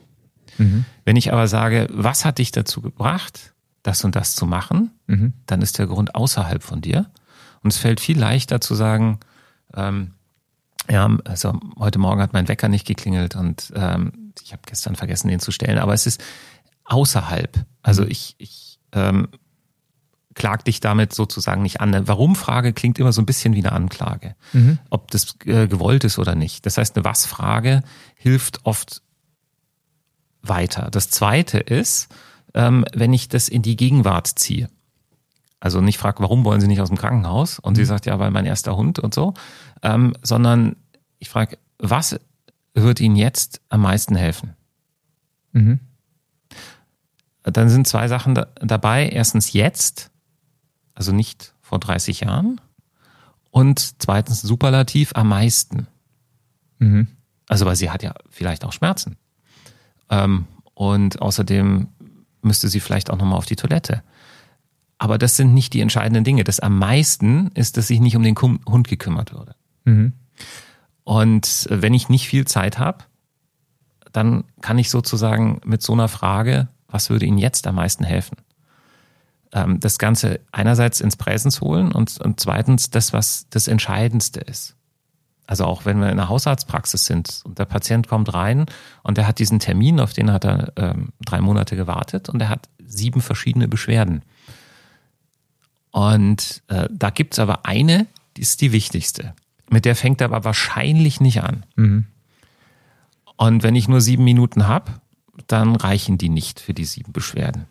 Mhm. Wenn ich aber sage, was hat dich dazu gebracht, das und das zu machen, mhm. dann ist der Grund außerhalb von dir. Und es fällt viel leichter zu sagen, ähm, ja, also heute Morgen hat mein Wecker nicht geklingelt und ähm, ich habe gestern vergessen, den zu stellen, aber es ist außerhalb. Also mhm. ich, ich ähm, klag dich damit sozusagen nicht an. Eine Warum-Frage klingt immer so ein bisschen wie eine Anklage, mhm. ob das äh, gewollt ist oder nicht. Das heißt, eine Was-Frage hilft oft weiter. Das Zweite ist, ähm, wenn ich das in die Gegenwart ziehe. Also nicht frage, warum wollen Sie nicht aus dem Krankenhaus? Und mhm. sie sagt, ja, weil mein erster Hund und so. Ähm, sondern ich frage, was wird Ihnen jetzt am meisten helfen? Mhm. Dann sind zwei Sachen da, dabei. Erstens jetzt, also nicht vor 30 Jahren. Und zweitens Superlativ am meisten. Mhm. Also weil sie hat ja vielleicht auch Schmerzen. Ähm, und außerdem müsste sie vielleicht auch nochmal auf die Toilette. Aber das sind nicht die entscheidenden Dinge. Das am meisten ist, dass sich nicht um den Hund gekümmert würde. Mhm. Und wenn ich nicht viel Zeit habe, dann kann ich sozusagen mit so einer Frage, was würde Ihnen jetzt am meisten helfen? Ähm, das Ganze einerseits ins Präsens holen und, und zweitens das, was das Entscheidendste ist. Also auch wenn wir in einer Hausarztpraxis sind und der Patient kommt rein und der hat diesen Termin, auf den hat er ähm, drei Monate gewartet und er hat sieben verschiedene Beschwerden. Und äh, da gibt's aber eine, die ist die wichtigste. Mit der fängt er aber wahrscheinlich nicht an. Mhm. Und wenn ich nur sieben Minuten habe, dann reichen die nicht für die sieben Beschwerden.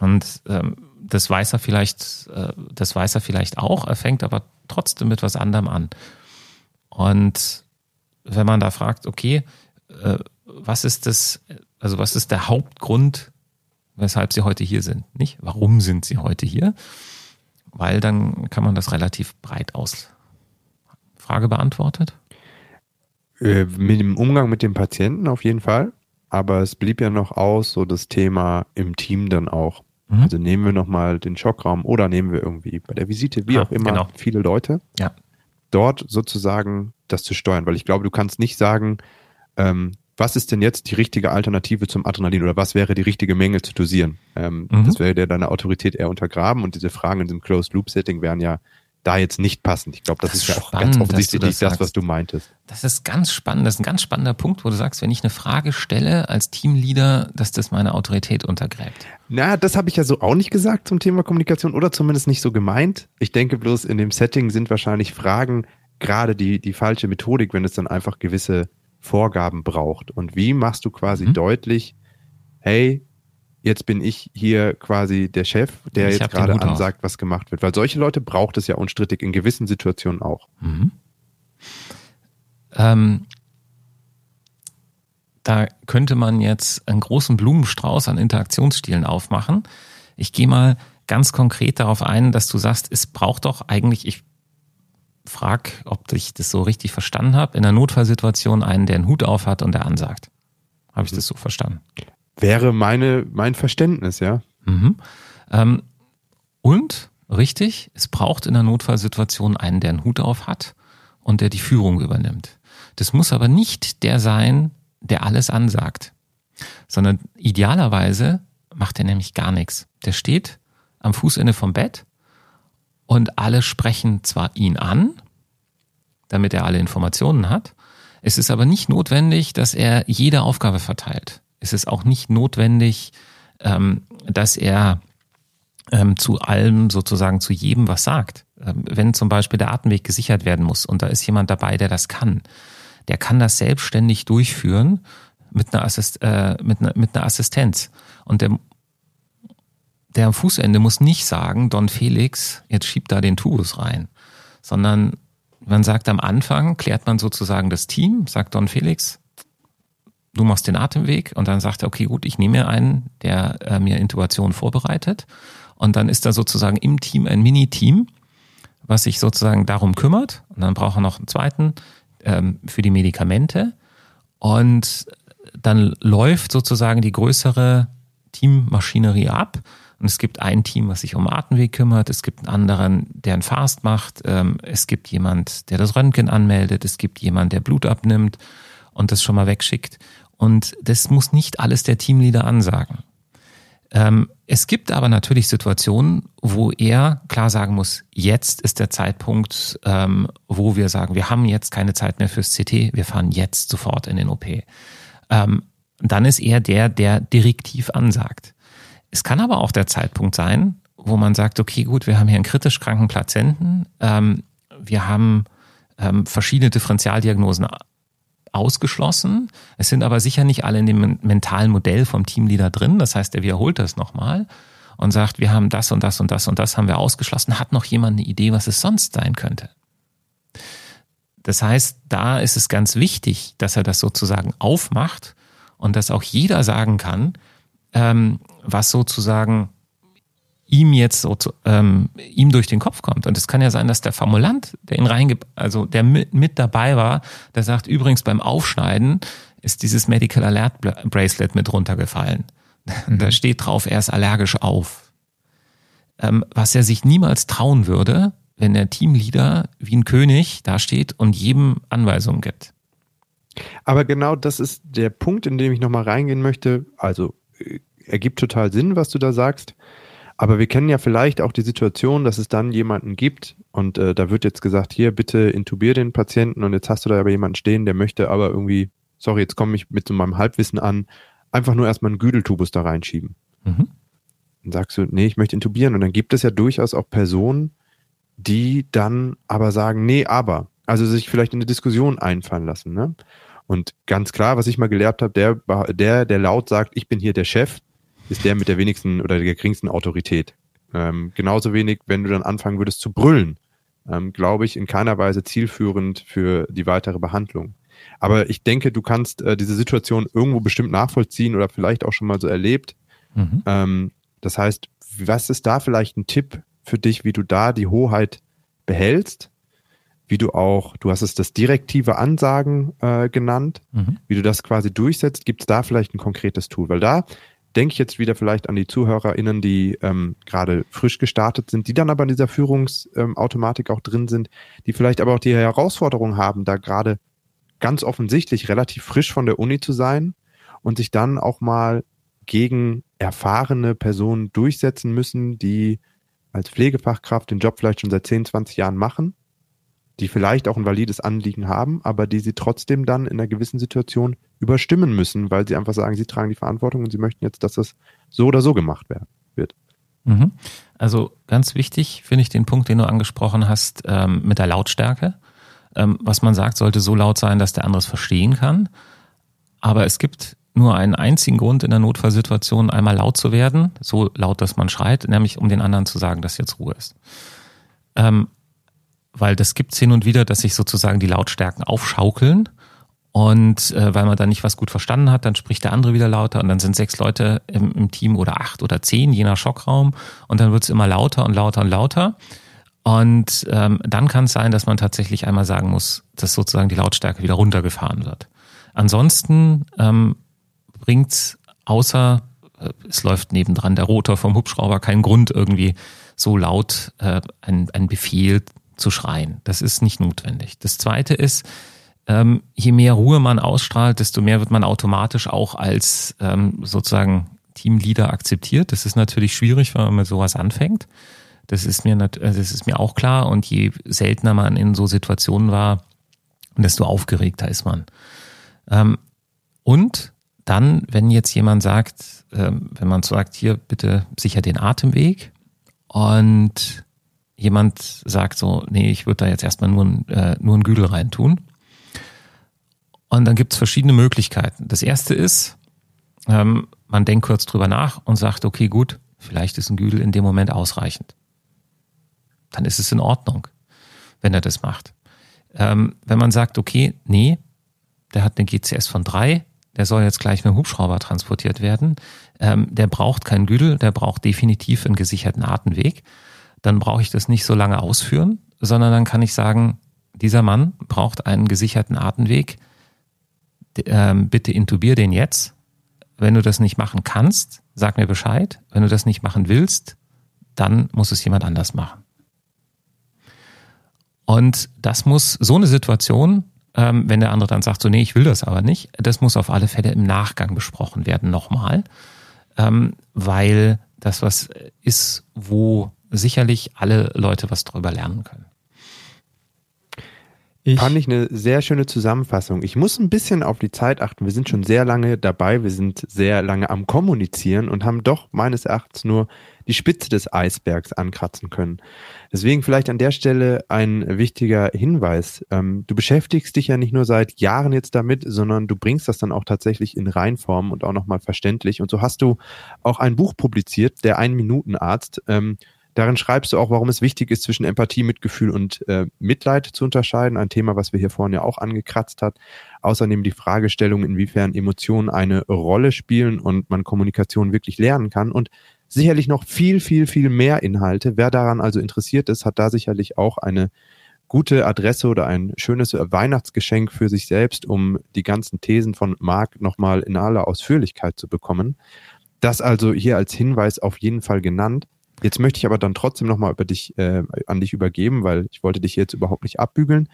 Und ähm, das weiß er vielleicht, äh, das weiß er vielleicht auch, er fängt aber trotzdem mit was anderem an. Und wenn man da fragt, okay, äh, was ist das, also was ist der Hauptgrund, weshalb Sie heute hier sind? Nicht, warum sind Sie heute hier? Weil dann kann man das relativ breit aus. Frage beantwortet? Äh, mit dem Umgang mit dem Patienten auf jeden Fall. Aber es blieb ja noch aus, so das Thema im Team dann auch. Mhm. Also nehmen wir nochmal den Schockraum oder nehmen wir irgendwie bei der Visite, wie ah, auch immer, genau. viele Leute. Ja dort sozusagen das zu steuern, weil ich glaube, du kannst nicht sagen, ähm, was ist denn jetzt die richtige Alternative zum Adrenalin oder was wäre die richtige Menge zu dosieren? Ähm, mhm. Das wäre dir deine Autorität eher untergraben und diese Fragen in diesem Closed-Loop-Setting wären ja da jetzt nicht passend. Ich glaube, das, das, ist ja auch ganz offensichtlich das, das, was du meintest. Das ist ganz spannend. Das ist ein ganz spannender Punkt, wo du sagst, wenn ich eine Frage stelle als Teamleader, dass das meine Autorität untergräbt. Na, das habe ich ja so auch nicht gesagt zum Thema Kommunikation oder zumindest nicht so gemeint. Ich denke bloß, in dem Setting sind wahrscheinlich Fragen gerade die, die falsche Methodik, wenn es dann einfach gewisse Vorgaben braucht. Und wie machst du quasi mhm. deutlich, hey, jetzt bin ich hier quasi der Chef, der ich jetzt gerade ansagt, was gemacht wird. Weil solche Leute braucht es ja unstrittig in gewissen Situationen auch. Mhm. Ähm, da könnte man jetzt einen großen Blumenstrauß an Interaktionsstilen aufmachen. Ich gehe mal ganz konkret darauf ein, dass du sagst, es braucht doch eigentlich, ich frag, ob ich das so richtig verstanden habe, in einer Notfallsituation einen, der einen Hut auf hat und der ansagt. Habe ich das so verstanden? Wäre meine, mein Verständnis, ja. Mhm. Ähm, und richtig, es braucht in der Notfallsituation einen, der einen Hut auf hat und der die Führung übernimmt. Das muss aber nicht der sein, der alles ansagt, sondern idealerweise macht er nämlich gar nichts. Der steht am Fußende vom Bett und alle sprechen zwar ihn an, damit er alle Informationen hat, es ist aber nicht notwendig, dass er jede Aufgabe verteilt ist es auch nicht notwendig, ähm, dass er ähm, zu allem sozusagen zu jedem was sagt. Ähm, wenn zum Beispiel der Atemweg gesichert werden muss und da ist jemand dabei, der das kann, der kann das selbstständig durchführen. mit einer, Assist, äh, mit einer, mit einer Assistenz. Und der, der am Fußende muss nicht sagen, Don Felix, jetzt schiebt da den Tubus rein, sondern man sagt am Anfang, klärt man sozusagen das Team, sagt Don Felix, du machst den Atemweg und dann sagt er, okay, gut, ich nehme mir einen, der äh, mir Intubation vorbereitet. Und dann ist da sozusagen im Team ein Mini-Team, was sich sozusagen darum kümmert. Und dann braucht er noch einen zweiten ähm, für die Medikamente. Und dann läuft sozusagen die größere Teammaschinerie ab. Und es gibt ein Team, was sich um Atemweg kümmert, es gibt einen anderen, der einen Fast macht, ähm, es gibt jemand, der das Röntgen anmeldet, es gibt jemand, der Blut abnimmt und das schon mal wegschickt. Und das muss nicht alles der Teamleader ansagen. Ähm, es gibt aber natürlich Situationen, wo er klar sagen muss, jetzt ist der Zeitpunkt, ähm, wo wir sagen, wir haben jetzt keine Zeit mehr fürs CT, wir fahren jetzt sofort in den OP. Ähm, dann ist er der, der direktiv ansagt. Es kann aber auch der Zeitpunkt sein, wo man sagt, okay, gut, wir haben hier einen kritisch kranken Patienten, ähm, wir haben ähm, verschiedene Differentialdiagnosen ausgeschlossen. Es sind aber sicher nicht alle in dem mentalen Modell vom Teamleader drin. Das heißt, er wiederholt das nochmal und sagt, wir haben das und das und das und das haben wir ausgeschlossen. Hat noch jemand eine Idee, was es sonst sein könnte? Das heißt, da ist es ganz wichtig, dass er das sozusagen aufmacht und dass auch jeder sagen kann, ähm, was sozusagen ihm jetzt so ähm, ihm durch den Kopf kommt. Und es kann ja sein, dass der Formulant, der ihn reingibt, also der mit, mit dabei war, der sagt, übrigens beim Aufschneiden ist dieses Medical Alert Bracelet mit runtergefallen. Mhm. Da steht drauf, er ist allergisch auf. Ähm, was er sich niemals trauen würde, wenn der Teamleader wie ein König da steht und jedem Anweisungen gibt. Aber genau das ist der Punkt, in dem ich nochmal reingehen möchte. Also äh, ergibt total Sinn, was du da sagst. Aber wir kennen ja vielleicht auch die Situation, dass es dann jemanden gibt und äh, da wird jetzt gesagt, hier bitte intubier den Patienten und jetzt hast du da aber jemanden stehen, der möchte aber irgendwie, sorry, jetzt komme ich mit so meinem Halbwissen an, einfach nur erstmal einen Güdeltubus da reinschieben. Mhm. Dann sagst du, nee, ich möchte intubieren und dann gibt es ja durchaus auch Personen, die dann aber sagen, nee, aber, also sich vielleicht in eine Diskussion einfallen lassen, ne? Und ganz klar, was ich mal gelehrt habe, der, der, der laut sagt, ich bin hier der Chef, ist der mit der wenigsten oder der geringsten Autorität. Ähm, genauso wenig, wenn du dann anfangen würdest zu brüllen, ähm, glaube ich, in keiner Weise zielführend für die weitere Behandlung. Aber ich denke, du kannst äh, diese Situation irgendwo bestimmt nachvollziehen oder vielleicht auch schon mal so erlebt. Mhm. Ähm, das heißt, was ist da vielleicht ein Tipp für dich, wie du da die Hoheit behältst? Wie du auch, du hast es das direktive Ansagen äh, genannt, mhm. wie du das quasi durchsetzt, gibt es da vielleicht ein konkretes Tool? Weil da denke ich jetzt wieder vielleicht an die ZuhörerInnen, die ähm, gerade frisch gestartet sind, die dann aber in dieser Führungsautomatik ähm, auch drin sind, die vielleicht aber auch die Herausforderung haben, da gerade ganz offensichtlich relativ frisch von der Uni zu sein und sich dann auch mal gegen erfahrene Personen durchsetzen müssen, die als Pflegefachkraft den Job vielleicht schon seit 10, 20 Jahren machen die vielleicht auch ein valides Anliegen haben, aber die sie trotzdem dann in einer gewissen Situation überstimmen müssen, weil sie einfach sagen, sie tragen die Verantwortung und sie möchten jetzt, dass das so oder so gemacht wird. Mhm. Also ganz wichtig finde ich den Punkt, den du angesprochen hast, ähm, mit der Lautstärke. Ähm, was man sagt, sollte so laut sein, dass der andere es verstehen kann. Aber es gibt nur einen einzigen Grund in der Notfallsituation, einmal laut zu werden, so laut, dass man schreit, nämlich um den anderen zu sagen, dass jetzt Ruhe ist. Ähm, weil das gibt's hin und wieder, dass sich sozusagen die Lautstärken aufschaukeln. Und äh, weil man dann nicht was gut verstanden hat, dann spricht der andere wieder lauter und dann sind sechs Leute im, im Team oder acht oder zehn, je nach Schockraum. Und dann wird's immer lauter und lauter und lauter. Und ähm, dann kann es sein, dass man tatsächlich einmal sagen muss, dass sozusagen die Lautstärke wieder runtergefahren wird. Ansonsten ähm, bringt's außer äh, es läuft nebendran der Rotor vom Hubschrauber keinen Grund irgendwie so laut äh, ein, ein Befehl zu schreien. Das ist nicht notwendig. Das Zweite ist, ähm, je mehr Ruhe man ausstrahlt, desto mehr wird man automatisch auch als ähm, sozusagen Teamleader akzeptiert. Das ist natürlich schwierig, wenn man mit sowas anfängt. Das ist mir, das ist mir auch klar. Und je seltener man in so Situationen war, desto aufgeregter ist man. Ähm, und dann, wenn jetzt jemand sagt, ähm, wenn man sagt, hier bitte sicher den Atemweg und jemand sagt so, nee, ich würde da jetzt erstmal nur, äh, nur ein Güdel reintun. Und dann gibt es verschiedene Möglichkeiten. Das erste ist, ähm, man denkt kurz drüber nach und sagt, okay, gut, vielleicht ist ein Güdel in dem Moment ausreichend. Dann ist es in Ordnung, wenn er das macht. Ähm, wenn man sagt, okay, nee, der hat eine GCS von drei, der soll jetzt gleich mit dem Hubschrauber transportiert werden, ähm, der braucht keinen Güdel, der braucht definitiv einen gesicherten Atemweg, dann brauche ich das nicht so lange ausführen, sondern dann kann ich sagen, dieser Mann braucht einen gesicherten Atemweg, ähm, bitte intubier den jetzt. Wenn du das nicht machen kannst, sag mir Bescheid. Wenn du das nicht machen willst, dann muss es jemand anders machen. Und das muss so eine Situation, ähm, wenn der andere dann sagt, so nee, ich will das aber nicht, das muss auf alle Fälle im Nachgang besprochen werden nochmal, ähm, weil das was ist, wo sicherlich alle Leute was drüber lernen können. Ich Fand ich eine sehr schöne Zusammenfassung. Ich muss ein bisschen auf die Zeit achten. Wir sind schon sehr lange dabei, wir sind sehr lange am Kommunizieren und haben doch meines Erachtens nur die Spitze des Eisbergs ankratzen können. Deswegen vielleicht an der Stelle ein wichtiger Hinweis. Ähm, du beschäftigst dich ja nicht nur seit Jahren jetzt damit, sondern du bringst das dann auch tatsächlich in Reinform und auch nochmal verständlich. Und so hast du auch ein Buch publiziert, der Ein-Minuten-Arzt. Darin schreibst du auch, warum es wichtig ist, zwischen Empathie, Mitgefühl und äh, Mitleid zu unterscheiden. Ein Thema, was wir hier vorhin ja auch angekratzt hat. Außerdem die Fragestellung, inwiefern Emotionen eine Rolle spielen und man Kommunikation wirklich lernen kann. Und sicherlich noch viel, viel, viel mehr Inhalte. Wer daran also interessiert ist, hat da sicherlich auch eine gute Adresse oder ein schönes Weihnachtsgeschenk für sich selbst, um die ganzen Thesen von Marc nochmal in aller Ausführlichkeit zu bekommen. Das also hier als Hinweis auf jeden Fall genannt. Jetzt möchte ich aber dann trotzdem nochmal über dich, äh, an dich übergeben, weil ich wollte dich jetzt überhaupt nicht abbügeln,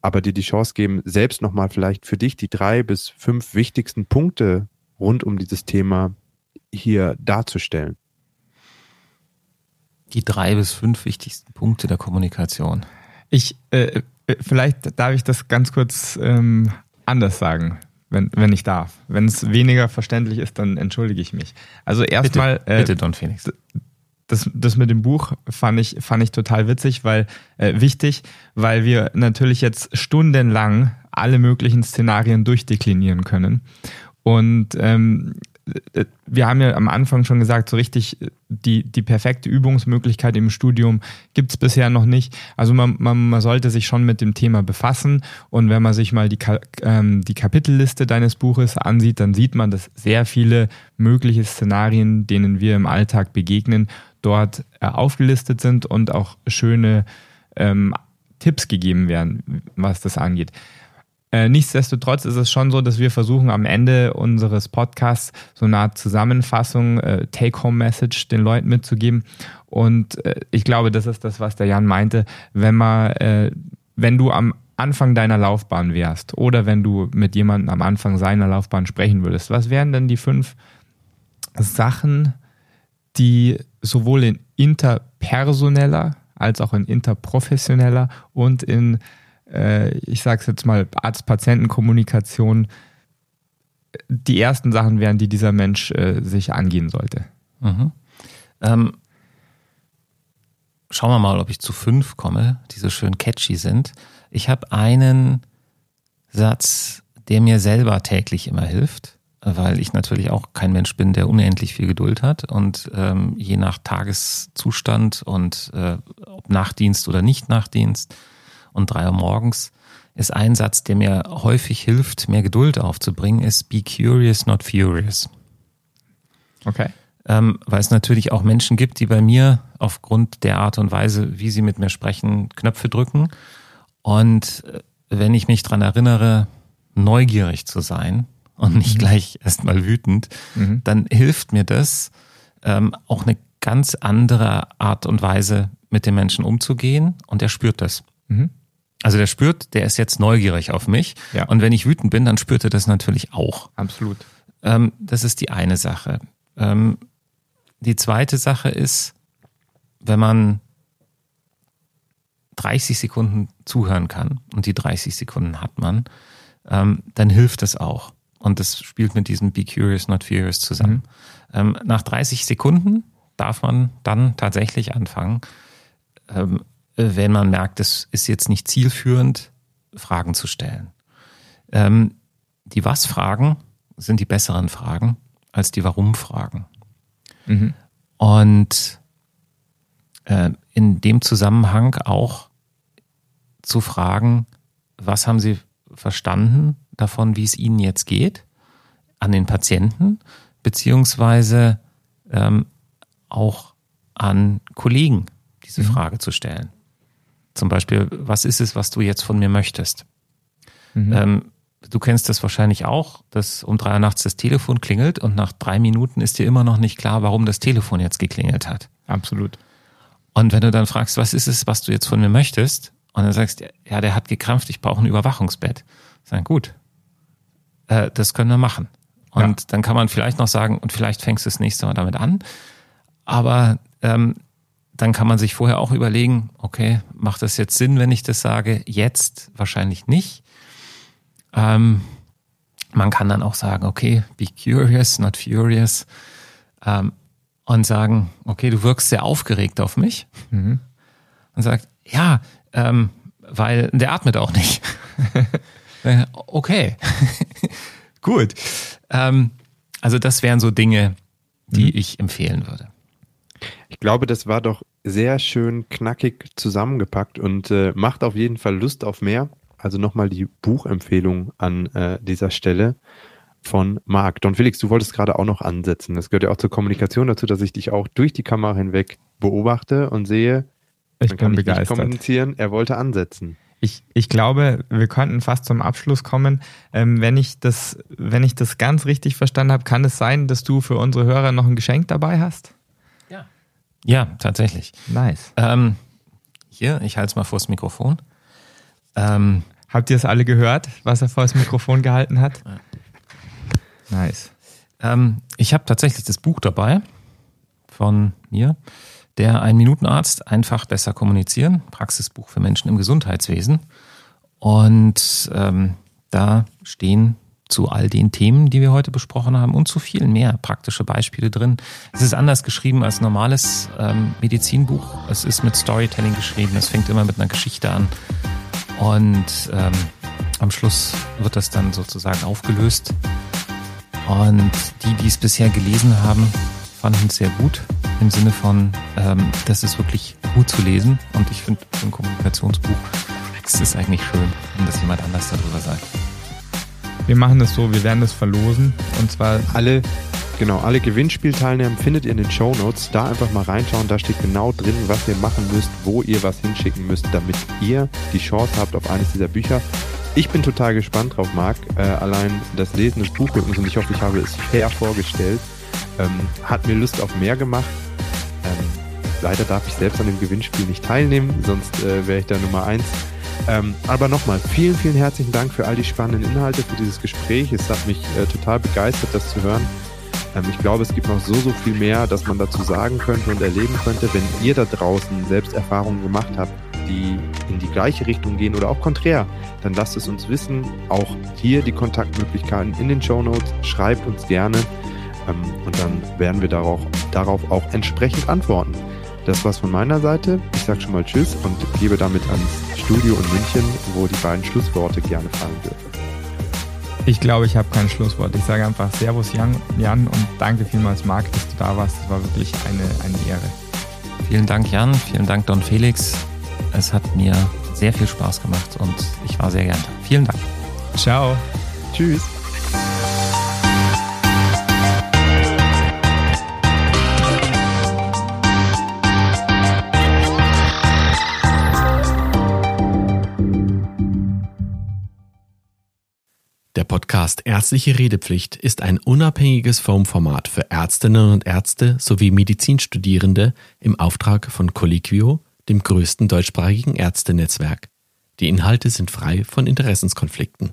aber dir die Chance geben, selbst nochmal vielleicht für dich die drei bis fünf wichtigsten Punkte rund um dieses Thema hier darzustellen. Die drei bis fünf wichtigsten Punkte der Kommunikation. Ich, äh, äh vielleicht darf ich das ganz kurz ähm, anders sagen wenn, wenn ich darf. Wenn es weniger verständlich ist, dann entschuldige ich mich. Also erstmal. Bitte, äh, bitte Don Phoenix das, das mit dem Buch fand ich, fand ich total witzig, weil äh, wichtig, weil wir natürlich jetzt stundenlang alle möglichen Szenarien durchdeklinieren können. Und ähm, äh, wir haben ja am Anfang schon gesagt, so richtig die, die perfekte Übungsmöglichkeit im Studium gibt es bisher noch nicht. Also man, man, man sollte sich schon mit dem Thema befassen und wenn man sich mal die, ähm, die Kapitelliste deines Buches ansieht, dann sieht man, dass sehr viele mögliche Szenarien, denen wir im Alltag begegnen, dort äh, aufgelistet sind und auch schöne ähm, Tipps gegeben werden, was das angeht. Äh, nichtsdestotrotz ist es schon so, dass wir versuchen am Ende unseres Podcasts so eine Art Zusammenfassung, äh, Take-Home-Message den Leuten mitzugeben. Und äh, ich glaube, das ist das, was der Jan meinte. Wenn man, äh, wenn du am Anfang deiner Laufbahn wärst oder wenn du mit jemandem am Anfang seiner Laufbahn sprechen würdest, was wären denn die fünf Sachen, die sowohl in interpersoneller als auch in interprofessioneller und in, äh, ich sage es jetzt mal, Arzt-Patienten-Kommunikation die ersten Sachen wären, die dieser Mensch äh, sich angehen sollte. Mhm. Ähm, schauen wir mal, ob ich zu fünf komme, die so schön catchy sind. Ich habe einen Satz, der mir selber täglich immer hilft weil ich natürlich auch kein Mensch bin, der unendlich viel Geduld hat und ähm, je nach Tageszustand und äh, ob Nachtdienst oder nicht Nachtdienst und drei Uhr morgens ist ein Satz, der mir häufig hilft, mehr Geduld aufzubringen, ist Be curious, not furious. Okay. Ähm, weil es natürlich auch Menschen gibt, die bei mir aufgrund der Art und Weise, wie sie mit mir sprechen, Knöpfe drücken. Und äh, wenn ich mich dran erinnere, neugierig zu sein, und nicht mhm. gleich erstmal wütend, mhm. dann hilft mir das, ähm, auch eine ganz andere Art und Weise mit dem Menschen umzugehen und er spürt das. Mhm. Also der spürt, der ist jetzt neugierig auf mich. Ja. Und wenn ich wütend bin, dann spürt er das natürlich auch. Absolut. Ähm, das ist die eine Sache. Ähm, die zweite Sache ist, wenn man 30 Sekunden zuhören kann, und die 30 Sekunden hat man, ähm, dann hilft es auch. Und das spielt mit diesem Be Curious, Not Furious zusammen. Mhm. Ähm, nach 30 Sekunden darf man dann tatsächlich anfangen, ähm, wenn man merkt, es ist jetzt nicht zielführend, Fragen zu stellen. Ähm, die Was-Fragen sind die besseren Fragen als die Warum-Fragen. Mhm. Und äh, in dem Zusammenhang auch zu fragen, was haben Sie verstanden davon, wie es Ihnen jetzt geht, an den Patienten, beziehungsweise ähm, auch an Kollegen diese Frage zu stellen. Zum Beispiel, was ist es, was du jetzt von mir möchtest? Ähm, du kennst das wahrscheinlich auch, dass um drei Uhr nachts das Telefon klingelt und nach drei Minuten ist dir immer noch nicht klar, warum das Telefon jetzt geklingelt hat. Absolut. Und wenn du dann fragst, was ist es, was du jetzt von mir möchtest, und dann sagst, ja, der hat gekrampft, ich brauche ein Überwachungsbett. Sagen, gut, äh, das können wir machen. Und dann kann man vielleicht noch sagen, und vielleicht fängst du das nächste Mal damit an. Aber ähm, dann kann man sich vorher auch überlegen, okay, macht das jetzt Sinn, wenn ich das sage? Jetzt wahrscheinlich nicht. Ähm, man kann dann auch sagen, okay, be curious, not furious. Ähm, und sagen, okay, du wirkst sehr aufgeregt auf mich. Mhm. Und sagt, ja, ähm, weil der atmet auch nicht. [laughs] Okay, [laughs] gut. Ähm, also das wären so Dinge, die ich empfehlen würde. Ich glaube, das war doch sehr schön knackig zusammengepackt und äh, macht auf jeden Fall Lust auf mehr. Also nochmal die Buchempfehlung an äh, dieser Stelle von Marc. Don Felix, du wolltest gerade auch noch ansetzen. Das gehört ja auch zur Kommunikation dazu, dass ich dich auch durch die Kamera hinweg beobachte und sehe, Ich dann kann bin ich nicht begeistert. kommunizieren, er wollte ansetzen. Ich, ich glaube, wir könnten fast zum Abschluss kommen. Ähm, wenn, ich das, wenn ich das ganz richtig verstanden habe, kann es sein, dass du für unsere Hörer noch ein Geschenk dabei hast? Ja, tatsächlich. Nice. Ähm, hier, ich halte es mal vors Mikrofon. Ähm, Habt ihr es alle gehört, was er vor das Mikrofon gehalten hat? Nice. ähm, ich habe tatsächlich das Buch dabei von mir, der Ein-Minuten-Arzt, einfach besser kommunizieren, Praxisbuch für Menschen im Gesundheitswesen. Und ähm, da stehen zu all den Themen, die wir heute besprochen haben und zu vielen mehr praktische Beispiele drin. Es ist anders geschrieben als normales ähm, Medizinbuch. Es ist mit Storytelling geschrieben. Es fängt immer mit einer Geschichte an. Und ähm, am Schluss wird das dann sozusagen aufgelöst. Und die, die es bisher gelesen haben, fanden es sehr gut. Im Sinne von, ähm, das ist wirklich gut zu lesen. Und ich finde, so ein Kommunikationsbuch, es ist eigentlich schön, wenn das jemand anders darüber sagt. Wir machen das so, wir werden das verlosen. Und zwar Alle, genau, alle Gewinnspielteilnehmer findet ihr in den Show Notes. Da einfach mal reinschauen, da steht genau drin, was ihr machen müsst, wo ihr was hinschicken müsst, damit ihr die Chance habt auf eines dieser Bücher. Ich bin total gespannt drauf, Marc. Äh, allein das Lesen des Buchrhythmus und ich hoffe, ich habe es fair vorgestellt. Ähm, hat mir Lust auf mehr gemacht. Ähm, leider darf ich selbst an dem Gewinnspiel nicht teilnehmen, sonst äh, wäre ich da Nummer eins. Ähm, aber nochmal, vielen, vielen herzlichen Dank für all die spannenden Inhalte, für dieses Gespräch. Es hat mich äh, total begeistert, das zu hören. Ähm, ich glaube, es gibt noch so, so viel mehr, dass man dazu sagen könnte und erleben könnte. Wenn ihr da draußen selbst Erfahrungen gemacht habt, die in die gleiche Richtung gehen oder auch konträr, dann lasst es uns wissen. Auch hier die Kontaktmöglichkeiten in den Show Notes. Schreibt uns gerne ähm, und dann werden wir darauf, darauf auch entsprechend antworten. Das war's von meiner Seite. Ich sage schon mal Tschüss und gebe damit ans Studio in München, wo die beiden Schlussworte gerne fallen dürfen. Ich glaube, ich habe kein Schlusswort. Ich sage einfach Servus Jan, Jan und danke vielmals Marc, dass du da warst. Das war wirklich eine, eine Ehre. Vielen Dank, Jan. Vielen Dank, Don Felix. Es hat mir sehr viel Spaß gemacht und ich war sehr gern da. Vielen Dank. Ciao. Tschüss. Der Podcast Ärztliche Redepflicht ist ein unabhängiges Formformat für Ärztinnen und Ärzte sowie Medizinstudierende im Auftrag von Colliquio, dem größten deutschsprachigen Ärztenetzwerk. Die Inhalte sind frei von Interessenskonflikten.